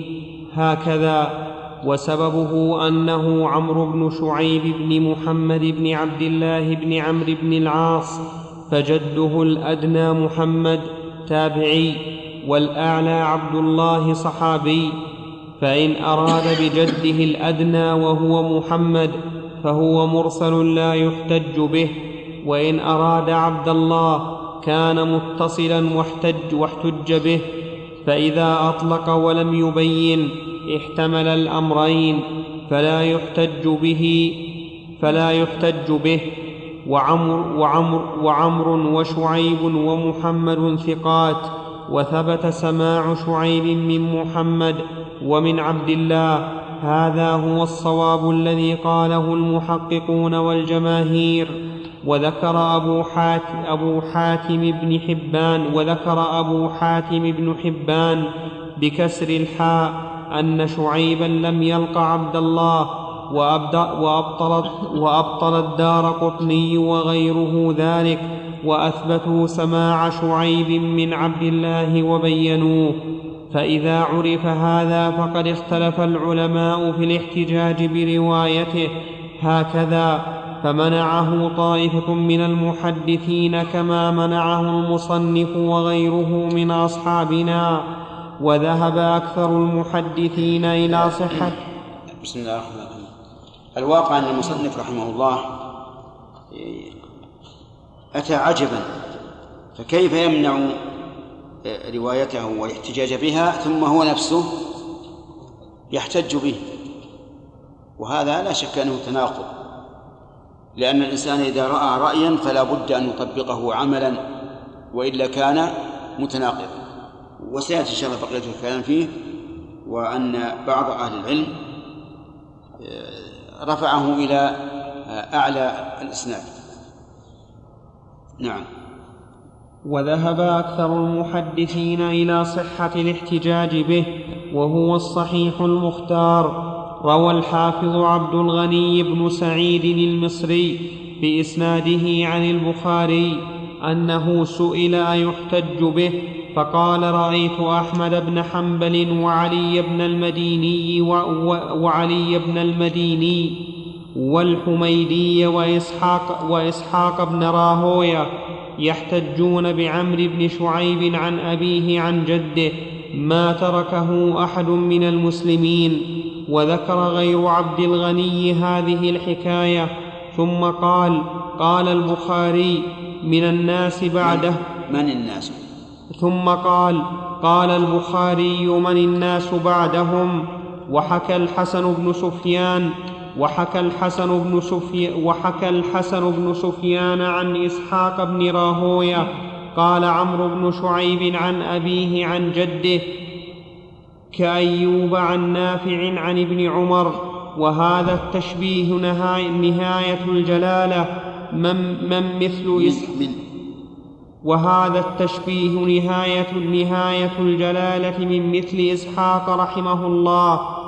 هكذا وسببه أنه عمرو بن شعيب بن محمد بن عبد الله بن عمرو بن العاص فجده الأدنى محمد تابعي والأعلى عبد الله صحابي. فإن أراد بجده الأدنى وهو محمد فهو مرسل لا يحتج به وإن أراد عبد الله كان متصلا واحتج واحتج به فإذا أطلق ولم يبين احتمل الأمرين فلا يحتج به فلا يحتج به وعمر وعمر وعمر وشعيب ومحمد ثقات. وثبت سماع شعيب من محمد ومن عبد الله هذا هو الصواب الذي قاله المحققون والجماهير. وذكر أبو حاتم, أبو حاتم بن حبان وذكر أبو حاتم بن حبان بكسر الحاء أن شعيبا لم يلق عبد الله وأبطل, وأبطل الدار قطني وغيره ذلك. وأثبتوا سماع شعيب من عبد الله وبينوه فإذا عرف هذا فقد اختلف العلماء في الاحتجاج بروايته. هكذا فمنعه طائفة من المحدثين كما منعه المصنف وغيره من أصحابنا. وذهب أكثر المحدثين إلى صحة. بسم الله الرحمن الرحيم. الواقع أن المصنف رحمه الله أتى عجبا فكيف يمنع روايته والاحتجاج بها ثم هو نفسه يحتج به؟ وهذا لا شك أنه تناقض لأن الإنسان إذا رأى رأيا فلا بد أن يطبقه عملا وإلا كان متناقضا. وسيأتي إن شاء الله بقية الكلام فيه وأن بعض أهل العلم آه، رفعه إلى أعلى الإسناد. نعم. وذهب أكثر المحدثين إلى صحة الاحتجاج به وهو الصحيح المختار. روى الحافظ عبد الغني بن سعيد المصري بإسناده عن البخاري أنه سئل أيحتج به فقال رأيت أحمد بن حنبل وعلي بن المديني وعلي بن المديني والحميدي وإسحاق, وإسحاق بن راهوية يحتجون بعمرو بن شعيب عن أبيه عن جده ما تركه أحد من المسلمين وذكر غير عبد الغني هذه الحكاية ثم قال قال البخاري من الناس بعده. من الناس؟ ثم قال قال البخاري من الناس بعدهم؟ وحكى الحسن بن سفيان وحكى الحسن بن سفيان وحكى الحسن بن سفيان عن إسحاق بن راهوية قال عمرو بن شعيب عن أبيه عن جده كأيوب عن نافع عن ابن عمر وهذا التشبيه نهاية الجلالة من, من مثل من وهذا التشبيه نهاية نهاية الجلالة من مثل إسحاق رحمه الله.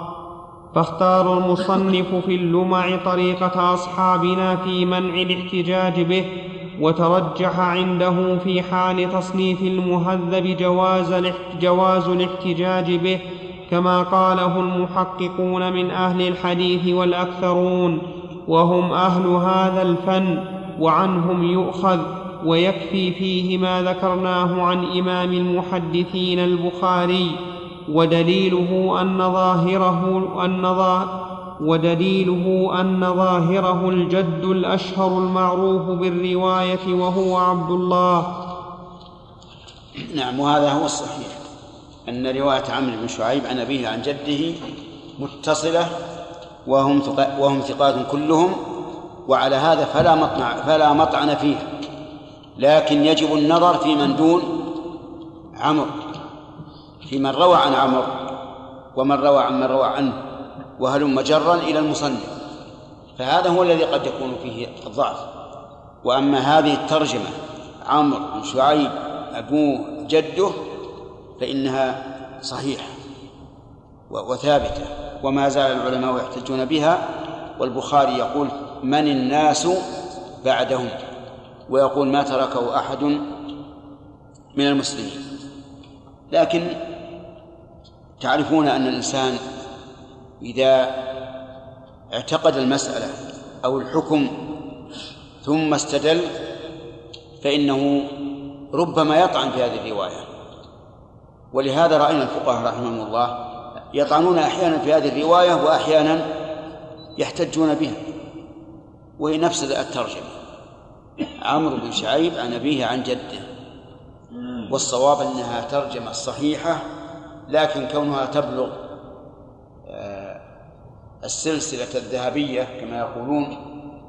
فاختار المصنف في اللمع طريقة أصحابنا في منع الاحتجاج به وترجح عنده في حال تصنيف المهذب جواز جواز الاحتجاج به كما قاله المحققون من أهل الحديث والأكثرون وهم أهل هذا الفن وعنهم يؤخذ ويكفي فيه ما ذكرناه عن إمام المحدثين البخاري. ودليله أن ظاهره أن ودليله أن ظاهره الجد الأشهر المعروف بالرواية وهو عبد الله. نعم وهذا هو الصحيح. أن رواية عمرو بن شعيب عن أبيه عن جده متصلة وهم وهم ثقات كلهم وعلى هذا فلا مطمع فلا مطعن فيها. لكن يجب النظر في من دون عمرو. في من روى عن عمرو ومن روى عن من روى عنه وهلم جرا إلى المصنف. فهذا هو الذي قد يكون فيه الضعف. وأما هذه الترجمة عمرو بن شعيب أبوه جده فإنها صحيحة وثابتة وما زال العلماء يحتجون بها والبخاري يقول من الناس بعدهم؟ ويقول ما تركه أحد من المسلمين. لكن تعرفون أن الإنسان إذا اعتقد المسألة أو الحكم ثم استدل فإنه ربما يطعن في هذه الرواية. ولهذا رأينا الفقهاء رحمهم الله يطعنون أحيانا في هذه الرواية وأحيانا يحتجون بها وهي نفس الترجمة. عمرو بن شعيب عن أبيه عن جده والصواب أنها ترجمة صحيحة لكن كونها تبلغ السلسلة الذهبية كما يقولون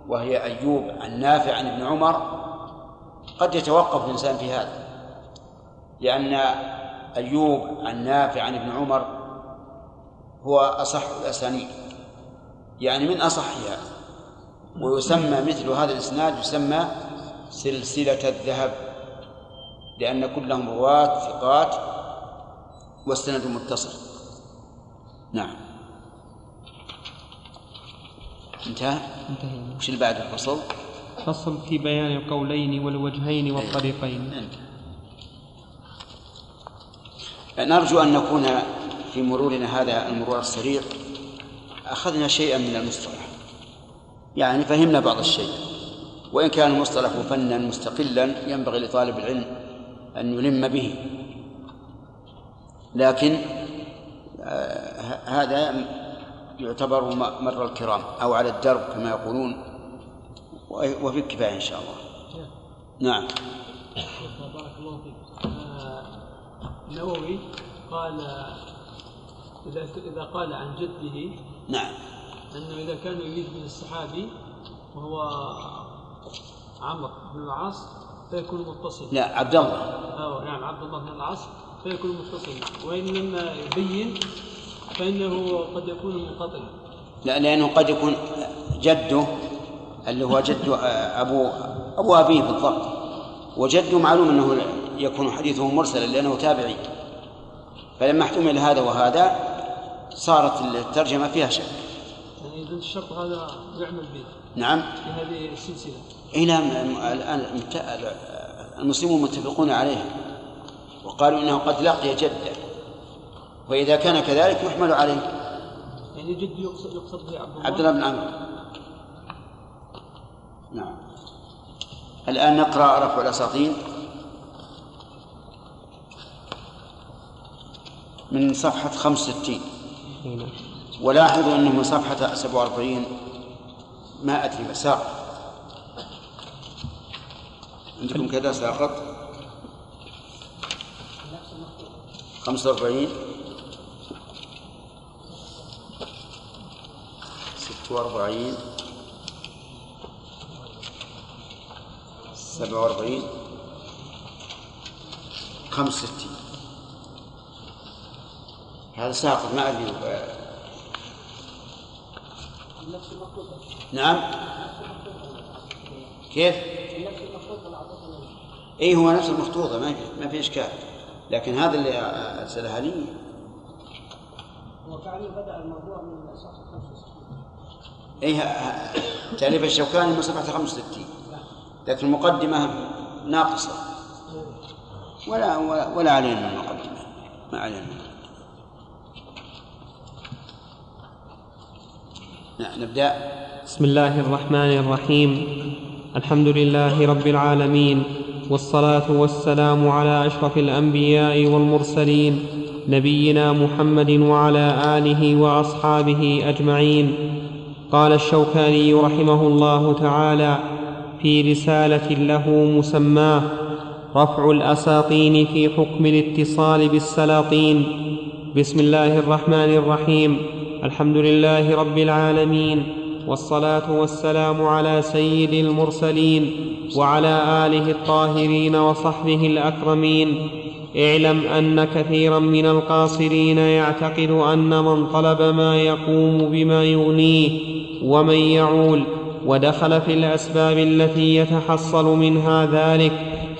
وهي أيوب عن نافع عن ابن عمر قد يتوقف الإنسان في هذا لأن أيوب عن نافع عن ابن عمر هو أصح الأسانيد يعني من أصحها ويسمى مثل هذا الإسناد يسمى سلسلة الذهب لأن كلهم رواة ثقات والسند متصل. نعم. انتهى؟ انتهينا وش اللي بعد الفصل؟ فصل في بيان القولين والوجهين والطريقين. نرجو أن نكون في مرورنا هذا المرور السريع. أخذنا شيئا من المصطلح. يعني فهمنا بعض الشيء. وإن كان المصطلح فنا مستقلا ينبغي لطالب العلم أن يلم به. لكن آه هذا يعتبر مر الكرام أو على الدرب كما يقولون وفي الكفاية إن شاء الله. نعم. بارك الله فيك. آه، النووي قال إذا إذا قال عن جده نعم. أنه إذا كان يريد من الصحابي وهو عمرو بن العاص فيكون متصل لا عبد الله. أو نعم عبد الله بن العاص. فيكون متصل. وإن لم يبين فإنه قد يكون منقطعا لا لأنه قد يكون جده اللي هو جد أبو أبو أبيه بالضبط. وجده معلوم أنه يكون حديثه مرسلا لأنه تابعي. فلما احتمل هذا وهذا صارت الترجمة فيها شك. يعني إذا الشرط هذا يعمل به نعم. في هذه السلسلة. اي نعم الان المسلمون متفقون عليه. وقالوا إنه قد لقي جده وإذا كان كذلك يحمل عليه. يعني جد يقصد يقصد به عبد الله؟ عبد الله بن عمرو. نعم. الآن نقرأ رفع الاساطين من صفحة 65 ولاحظوا أنه من صفحة 47 ما أدري ساقط. عندكم كذا؟ ساقط. 45 46 47 65 هذا ساقط ما أدري. نعم. كيف؟ اي هو نفس المخطوطة ما في ما في إشكال. لكن هذا اللي ارسلها لي. وكأنه بدأ الموضوع من صفحة 65 اي تأليف الشوكاني من صفحة 65 لكن المقدمة ناقصة. ولا ولا, ولا علينا من المقدمة. ما علينا. نعم نبدأ. بسم الله الرحمن الرحيم. الحمد لله رب العالمين. والصلاة والسلام على أشرف الأنبياء والمرسلين نبينا محمد وعلى آله وأصحابه أجمعين. قال الشوكاني رحمه الله تعالى في رسالة له مسماة رفع الأساطين في حكم الاتصال بالسلاطين. بسم الله الرحمن الرحيم. الحمد لله رب العالمين. والصلاة والسلام على سيد المرسلين وعلى آله الطاهرين وصحبه الأكرمين. اعلم أن كثيرا من القاصرين يعتقد أن من طلب ما يقوم بما يغنيه ومن يعول ودخل في الأسباب التي يتحصل منها ذلك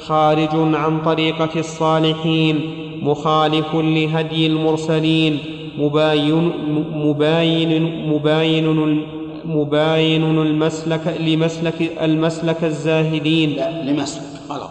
خارج عن طريقة الصالحين مخالف لهدي المرسلين مباين مباين مباين مباين المسلك لمسلك المسلك الزاهدين. لا لمسلك غلط.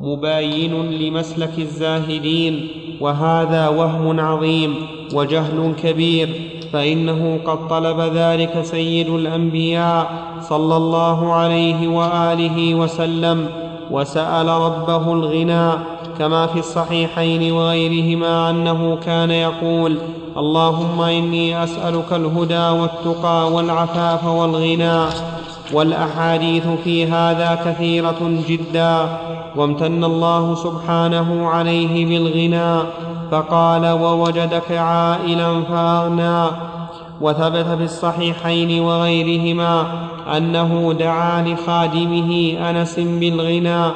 مباين لمسلك الزاهدين. وهذا وهم عظيم وجهل كبير. فإنه قد طلب ذلك سيد الأنبياء صلى الله عليه وآله وسلم. وسأل ربه الغنى كما في الصحيحين وغيرهما أنه كان يقول اللهم إني أسألك الهدى والتقى والعفاف والغنى والأحاديث في هذا كثيرة جدا وامتن الله سبحانه عليه بالغنى فقال ووجدك عائلا فأغنى وثبت في الصحيحين وغيرهما أنه دعا لخادمه أنس بالغنى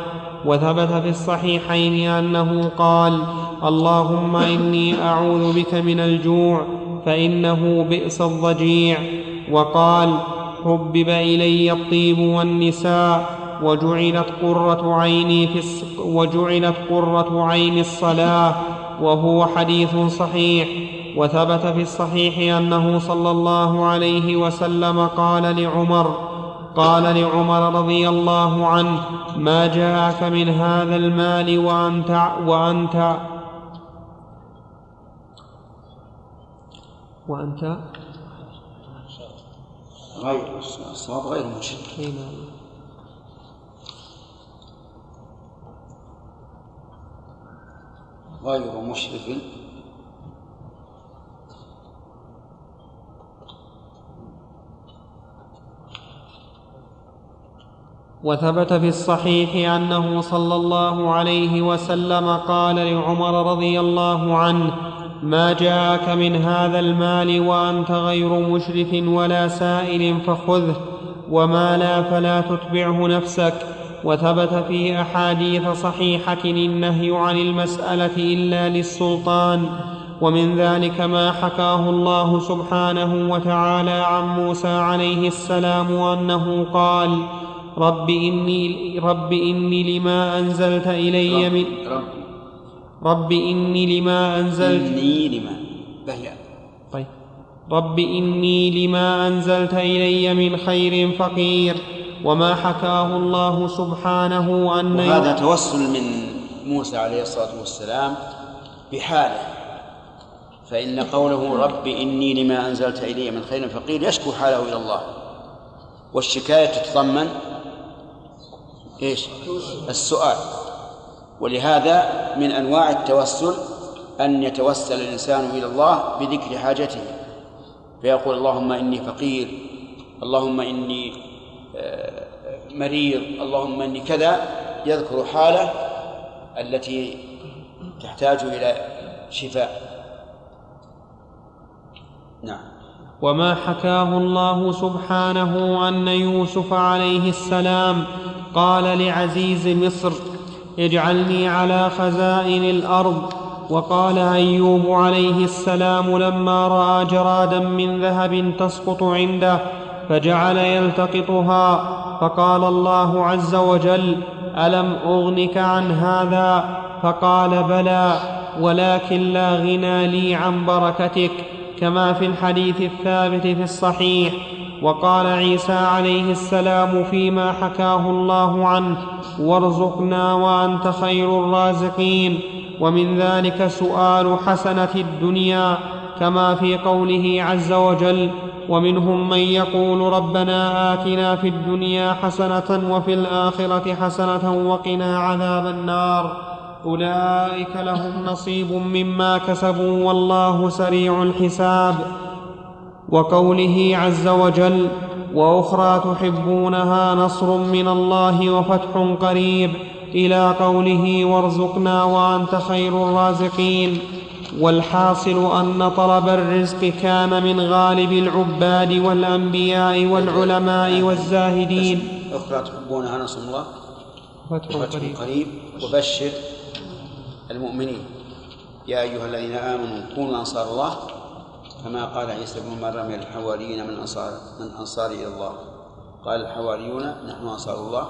وثبت في الصحيحين أنه قال اللهم إني أعوذ بك من الجوع فإنه بئس الضجيع وقال حبب إلي الطيب والنساء وجعلت قرة عيني في. وجعلت قرة عين الصلاة وهو حديث صحيح وثبت في الصحيح أنه صلى الله عليه وسلم قال لعمر قال لعمر رضي الله عنه ما جاءك من هذا المال وأنت وأنت وأنت غير الصواب غير مشرك أين غير مشرف. وثبت في الصحيح أنه صلى الله عليه وسلم قال لعمر رضي الله عنه ما جاءك من هذا المال وأنت غير مشرف ولا سائل فخذه وما لا فلا تتبعه نفسك. وثبت في أحاديث صحيحة النهي عن المسألة إلا للسلطان ومن ذلك ما حكاه الله سبحانه وتعالى عن موسى عليه السلام أنه قال رب إني, رب إني لما أنزلت إلي من رب. رب إني لما أنزلت إني لما بهيا طيب. رب إني لما أنزلت إلي من خير فقير وما حكاه الله سبحانه أن وهذا توسل من موسى عليه الصلاة والسلام بحاله. فإن قوله رب إني لما أنزلت إلي من خير فقير يشكو حاله إلى الله والشكاية تتضمن إيش؟ السؤال. ولهذا من أنواع التوسل أن يتوسل الإنسان إلى الله بذكر حاجته. فيقول اللهم إني فقير اللهم إني آه، مريض اللهم إني كذا يذكر حالة التي تحتاج إلى شفاء. نعم. وما حكاه الله سبحانه ان يوسف عليه السلام قال لعزيز مصر اجعلني على خزائن الأرض. وقال أيوب عليه السلام لما رأى جرادا من ذهب تسقط عنده فجعل يلتقطها. فقال الله عز وجل ألم أغنك عن هذا؟ فقال بلى ولكن لا غنى لي عن بركتك كما في الحديث الثابت في الصحيح. وقال عيسى عليه السلام فيما حكاه الله عنه وارزقنا وأنت خير الرازقين. ومن ذلك سؤال حسنه الدنيا كما في قوله عز وجل ومنهم من يقول ربنا آتنا في الدنيا حسنة وفي الآخرة حسنة وقنا عذاب النار. أولئك لهم نصيب مما كسبوا والله سريع الحساب. وقوله عز وجل وأخرى تحبونها نصر من الله وفتح قريب إلى قوله وارزقنا وأنت خير الرازقين. والحاصل أن طلب الرزق كان من غالب العباد والأنبياء والعلماء والزاهدين. أخرى تحبونها نصر الله فتح قريب, قريب. وبشر المؤمنين. يا أيها الذين آمنوا كونوا أنصار الله. كما قال عيسى بن مريم للحواريين من انصار من أنصار إلى الله. قال الحواريون نحن أنصار الله.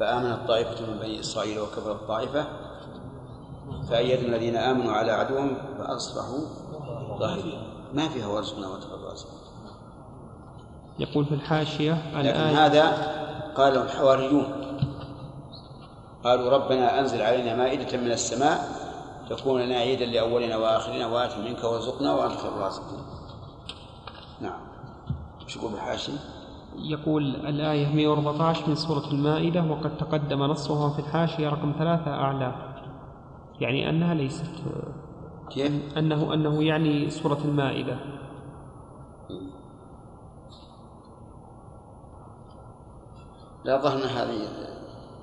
فآمنت طائفة من بني إسرائيل وكفرت طائفة. فأيدنا الذين آمنوا على عدوهم فأصبحوا ظاهرين. ما فيها ورزقنا وتخرج يقول في الحاشية لكن الآية هذا قال الحواريون. قالوا ربنا أنزل علينا مائدة من السماء تكون لنا عيدا لأولنا وآخرنا وآت منك وارزقنا وأنت خير الرازقين. نعم. إيش يقول بالحاشي؟ يقول الآية 114 من سورة المائدة وقد تقدم نصها في الحاشية رقم ثلاثة أعلى يعني أنها ليست كيف؟ أنه أنه يعني سورة المائدة لا ظهر هذه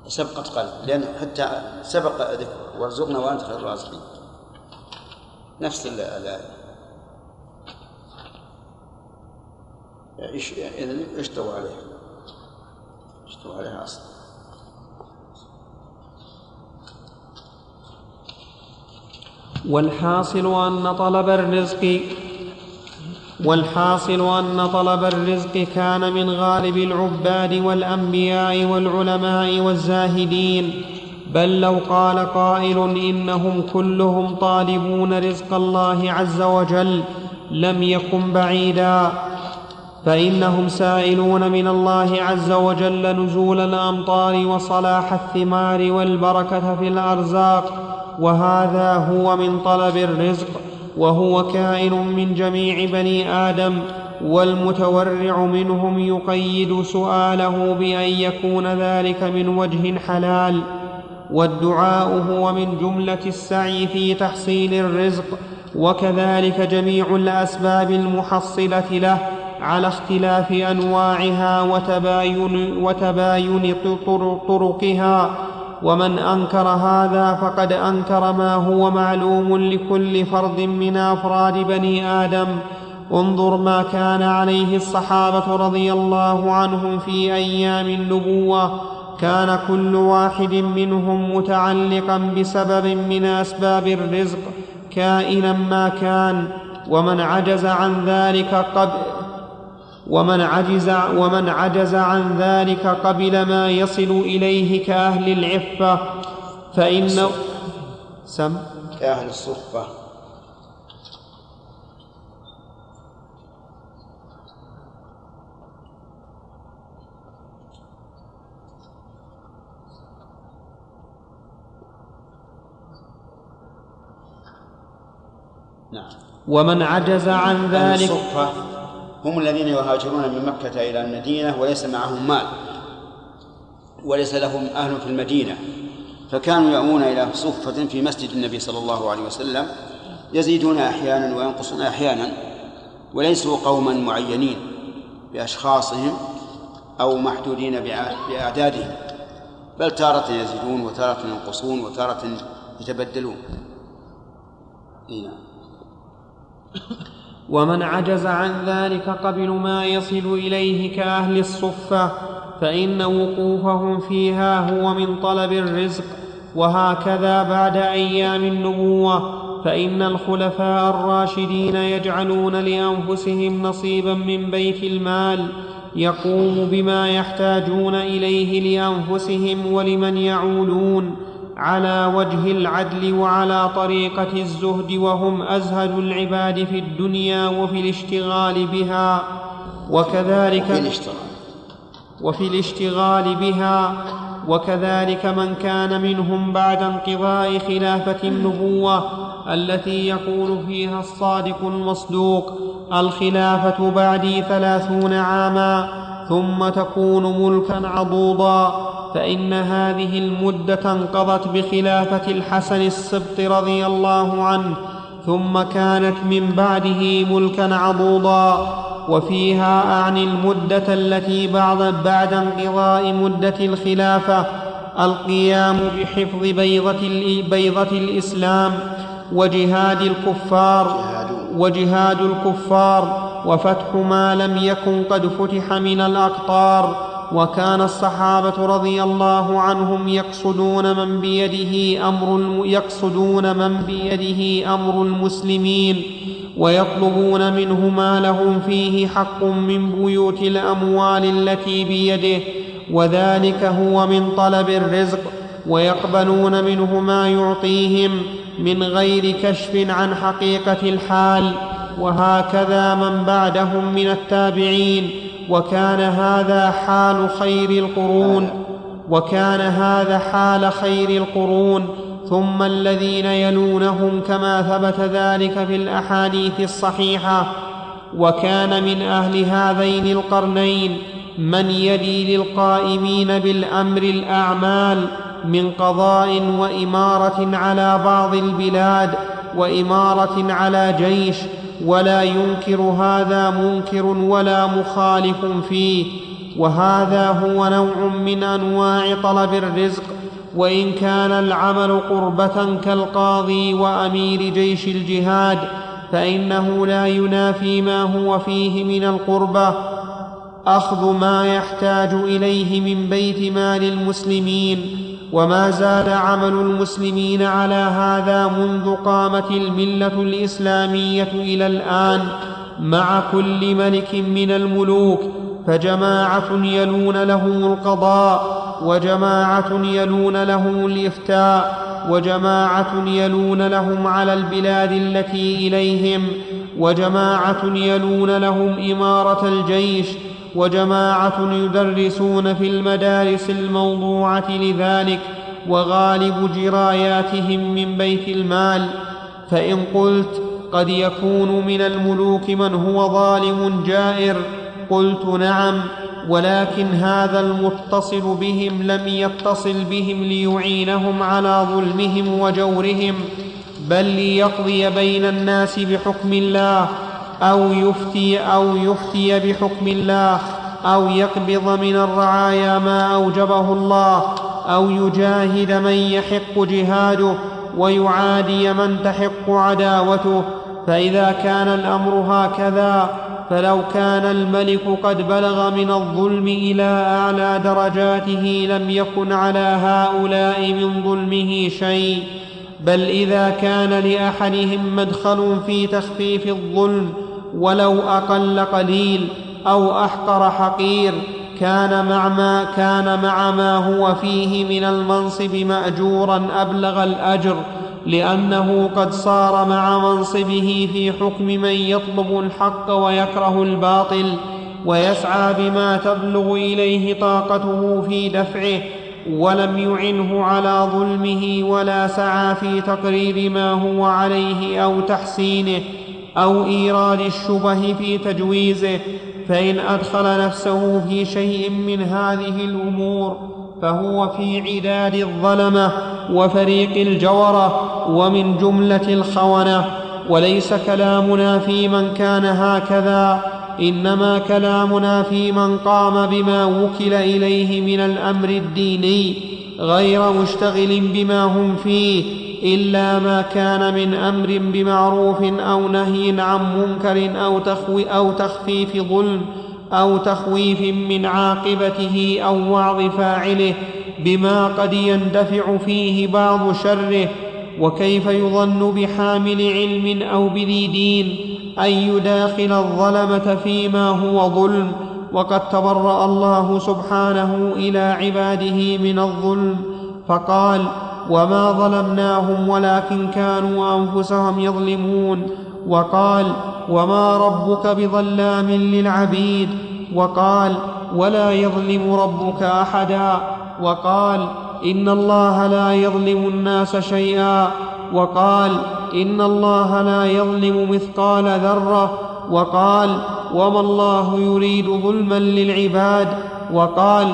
سبقة قلب لأن حتى سبق ذكر وارزقنا وأنت خير الرازقين. نفس الآية اذا اشتروا عليها. اشتروا عليها أصلا. والحاصل أن طلب الرزق والحاصل أن طلب الرزق كان من غالب العباد والأنبياء والعلماء والزاهدين. بل لو قال قائل إنهم كلهم طالبون رزق الله عز وجل لم يكن بعيدا. فإنهم سائلون من الله عز وجل نزول الأمطار وصلاح الثمار والبركة في الأرزاق. وهذا هو من طلب الرزق. وهو كائن من جميع بني آدم والمتورع منهم يقيد سؤاله بأن يكون ذلك من وجه حلال. والدعاء هو من جملة السعي في تحصيل الرزق وكذلك جميع الأسباب المحصلة له على اختلاف أنواعها وتباين, وتباين طرقها. ومن أنكر هذا فقد أنكر ما هو معلوم لكل فرد من أفراد بني آدم. انظر ما كان عليه الصحابة رضي الله عنهم في أيام النبوة. كان كل واحد منهم متعلقا بسبب من أسباب الرزق كائنا ما كان ومن عجز عن ذلك قبل ومن عجز ومن عجز عن ذلك قبل ما يصل إليه كأهل العفة فإن سم. كأهل الصفة. نعم. ومن عجز عن ذلك الصفة. هم الذين يهاجرون من مكة إلى المدينة وليس معهم مال وليس لهم أهل في المدينة. فكانوا يأوون إلى صفة في مسجد النبي صلى الله عليه وسلم يزيدون أحيانا وينقصون أحيانا وليسوا قوما معينين بأشخاصهم أو محدودين بأعدادهم. بل تارة يزيدون وتارة ينقصون وتارة يتبدلون. نعم ومن عجز عن ذلك قبل ما يصل إليه كأهل الصفة فإن وقوفهم فيها هو من طلب الرزق وهكذا بعد أيام النبوة فإن الخلفاء الراشدين يجعلون لأنفسهم نصيبا من بيت المال يقوم بما يحتاجون إليه لأنفسهم ولمن يعولون. على وجه العدل وعلى طريقة الزهد وهم أزهد العباد في الدنيا وفي الاشتغال بها وكذلك وفي الاشتغال بها وكذلك من كان منهم بعد انقضاء خلافة النبوة التي يقول فيها الصادق المصدوق الخلافة بعدي ثلاثون عاما ثم تكون ملكا عضوضا فإن هذه المدة انقضت بخلافة الحسن السبط رضي الله عنه ثم كانت من بعده ملكا عضوضا وفيها اعني المدة التي بعد, بعد انقضاء مدة الخلافة القيام بحفظ بيضة, بيضة الإسلام وجهاد الكفار وجهاد الكفار وفتح ما لم يكن قد فتح من الأقطار. وكان الصحابة رضي الله عنهم يقصدون من بيده أمر يقصدون من بيده أمر المسلمين ويطلبون منه ما لهم فيه حق من بيوت الأموال التي بيده. وذلك هو من طلب الرزق ويقبلون منه ما يعطيهم من غير كشف عن حقيقة الحال. وهكذا من بعدهم من التابعين. وكان هذا حال خير القرون. وكان هذا حال خير القرون. ثم الذين يلونهم كما ثبت ذلك في الأحاديث الصحيحة. وكان من أهل هذين القرنين من يلي للقائمين بالأمر الأعمال. من قضاء وإمارة على بعض البلاد وإمارة على جيش ولا ينكر هذا منكر ولا مخالف فيه. وهذا هو نوع من أنواع طلب الرزق. وإن كان العمل قربة كالقاضي وأمير جيش الجهاد فإنه لا ينافي ما هو فيه من القربة. أخذ ما يحتاج إليه من بيت مال المسلمين وما زال عمل المسلمين على هذا منذ قامت الملة الإسلامية إلى الآن مع كل ملك من الملوك فجماعة يلون له القضاء وجماعة يلون له الإفتاء وجماعة يلون لهم على البلاد التي إليهم وجماعة يلون لهم إمارة الجيش وجماعة يدرسون في المدارس الموضوعة لذلك وغالب جراياتهم من بيت المال. فإن قلت قد يكون من الملوك من هو ظالم جائر قلت نعم ولكن هذا المتصل بهم لم يتصل بهم ليعينهم على ظلمهم وجورهم. بل ليقضي بين الناس بحكم الله أو يفتي أو يفتي بحكم الله أو يقبض من الرعايا ما أوجبه الله أو يجاهد من يحق جهاده ويعادي من تحق عداوته. فإذا كان الأمر هكذا فلو كان الملك قد بلغ من الظلم إلى أعلى درجاته لم يكن على هؤلاء من ظلمه شيء. بل إذا كان لأحدهم مدخل في تخفيف الظلم ولو أقل قليل أو أحقر حقير كان مع ما كان مع ما هو فيه من المنصب مأجورا أبلغ الأجر لأنه قد صار مع منصبه في حكم من يطلب الحق ويكره الباطل ويسعى بما تبلغ إليه طاقته في دفعه ولم يعنه على ظلمه ولا سعى في تقرير ما هو عليه أو تحسينه أو إيراد الشبه في تجويزه فإن أدخل نفسه في شيء من هذه الأمور فهو في عداد الظلمة وفريق الجورة ومن جملة الخونة وليس كلامنا في من كان هكذا. إنما كلامنا في من قام بما وكل إليه من الأمر الديني غير مشتغل بما هم فيه إلا ما كان من أمر بمعروف أو نهي عن منكر أو, تخوي أو تخفيف ظلم أو تخويف من عاقبته أو وعظ فاعله بما قد يندفع فيه بعض شره وكيف يظن بحامل علم أو بذي دين أن يداخل الظلمة فيما هو ظلم وقد تبرأ الله سبحانه إلى عباده من الظلم فقال وما ظلمناهم ولكن كانوا أنفسهم يظلمون وقال وما ربك بظلام للعبيد وقال ولا يظلم ربك أحدا وقال إن الله لا يظلم الناس شيئا وقال إن الله لا يظلم مثقال ذرة وقال وما الله يريد ظلما للعباد وقال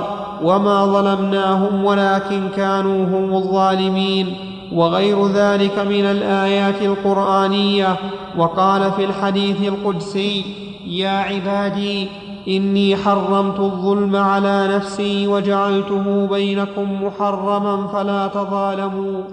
وما ظلمناهم ولكن كانوا هم الظالمين وغير ذلك من الآيات القرآنية وقال في الحديث القدسي يا عبادي إني حرمت الظلم على نفسي وجعلته بينكم محرما فلا تظالموا.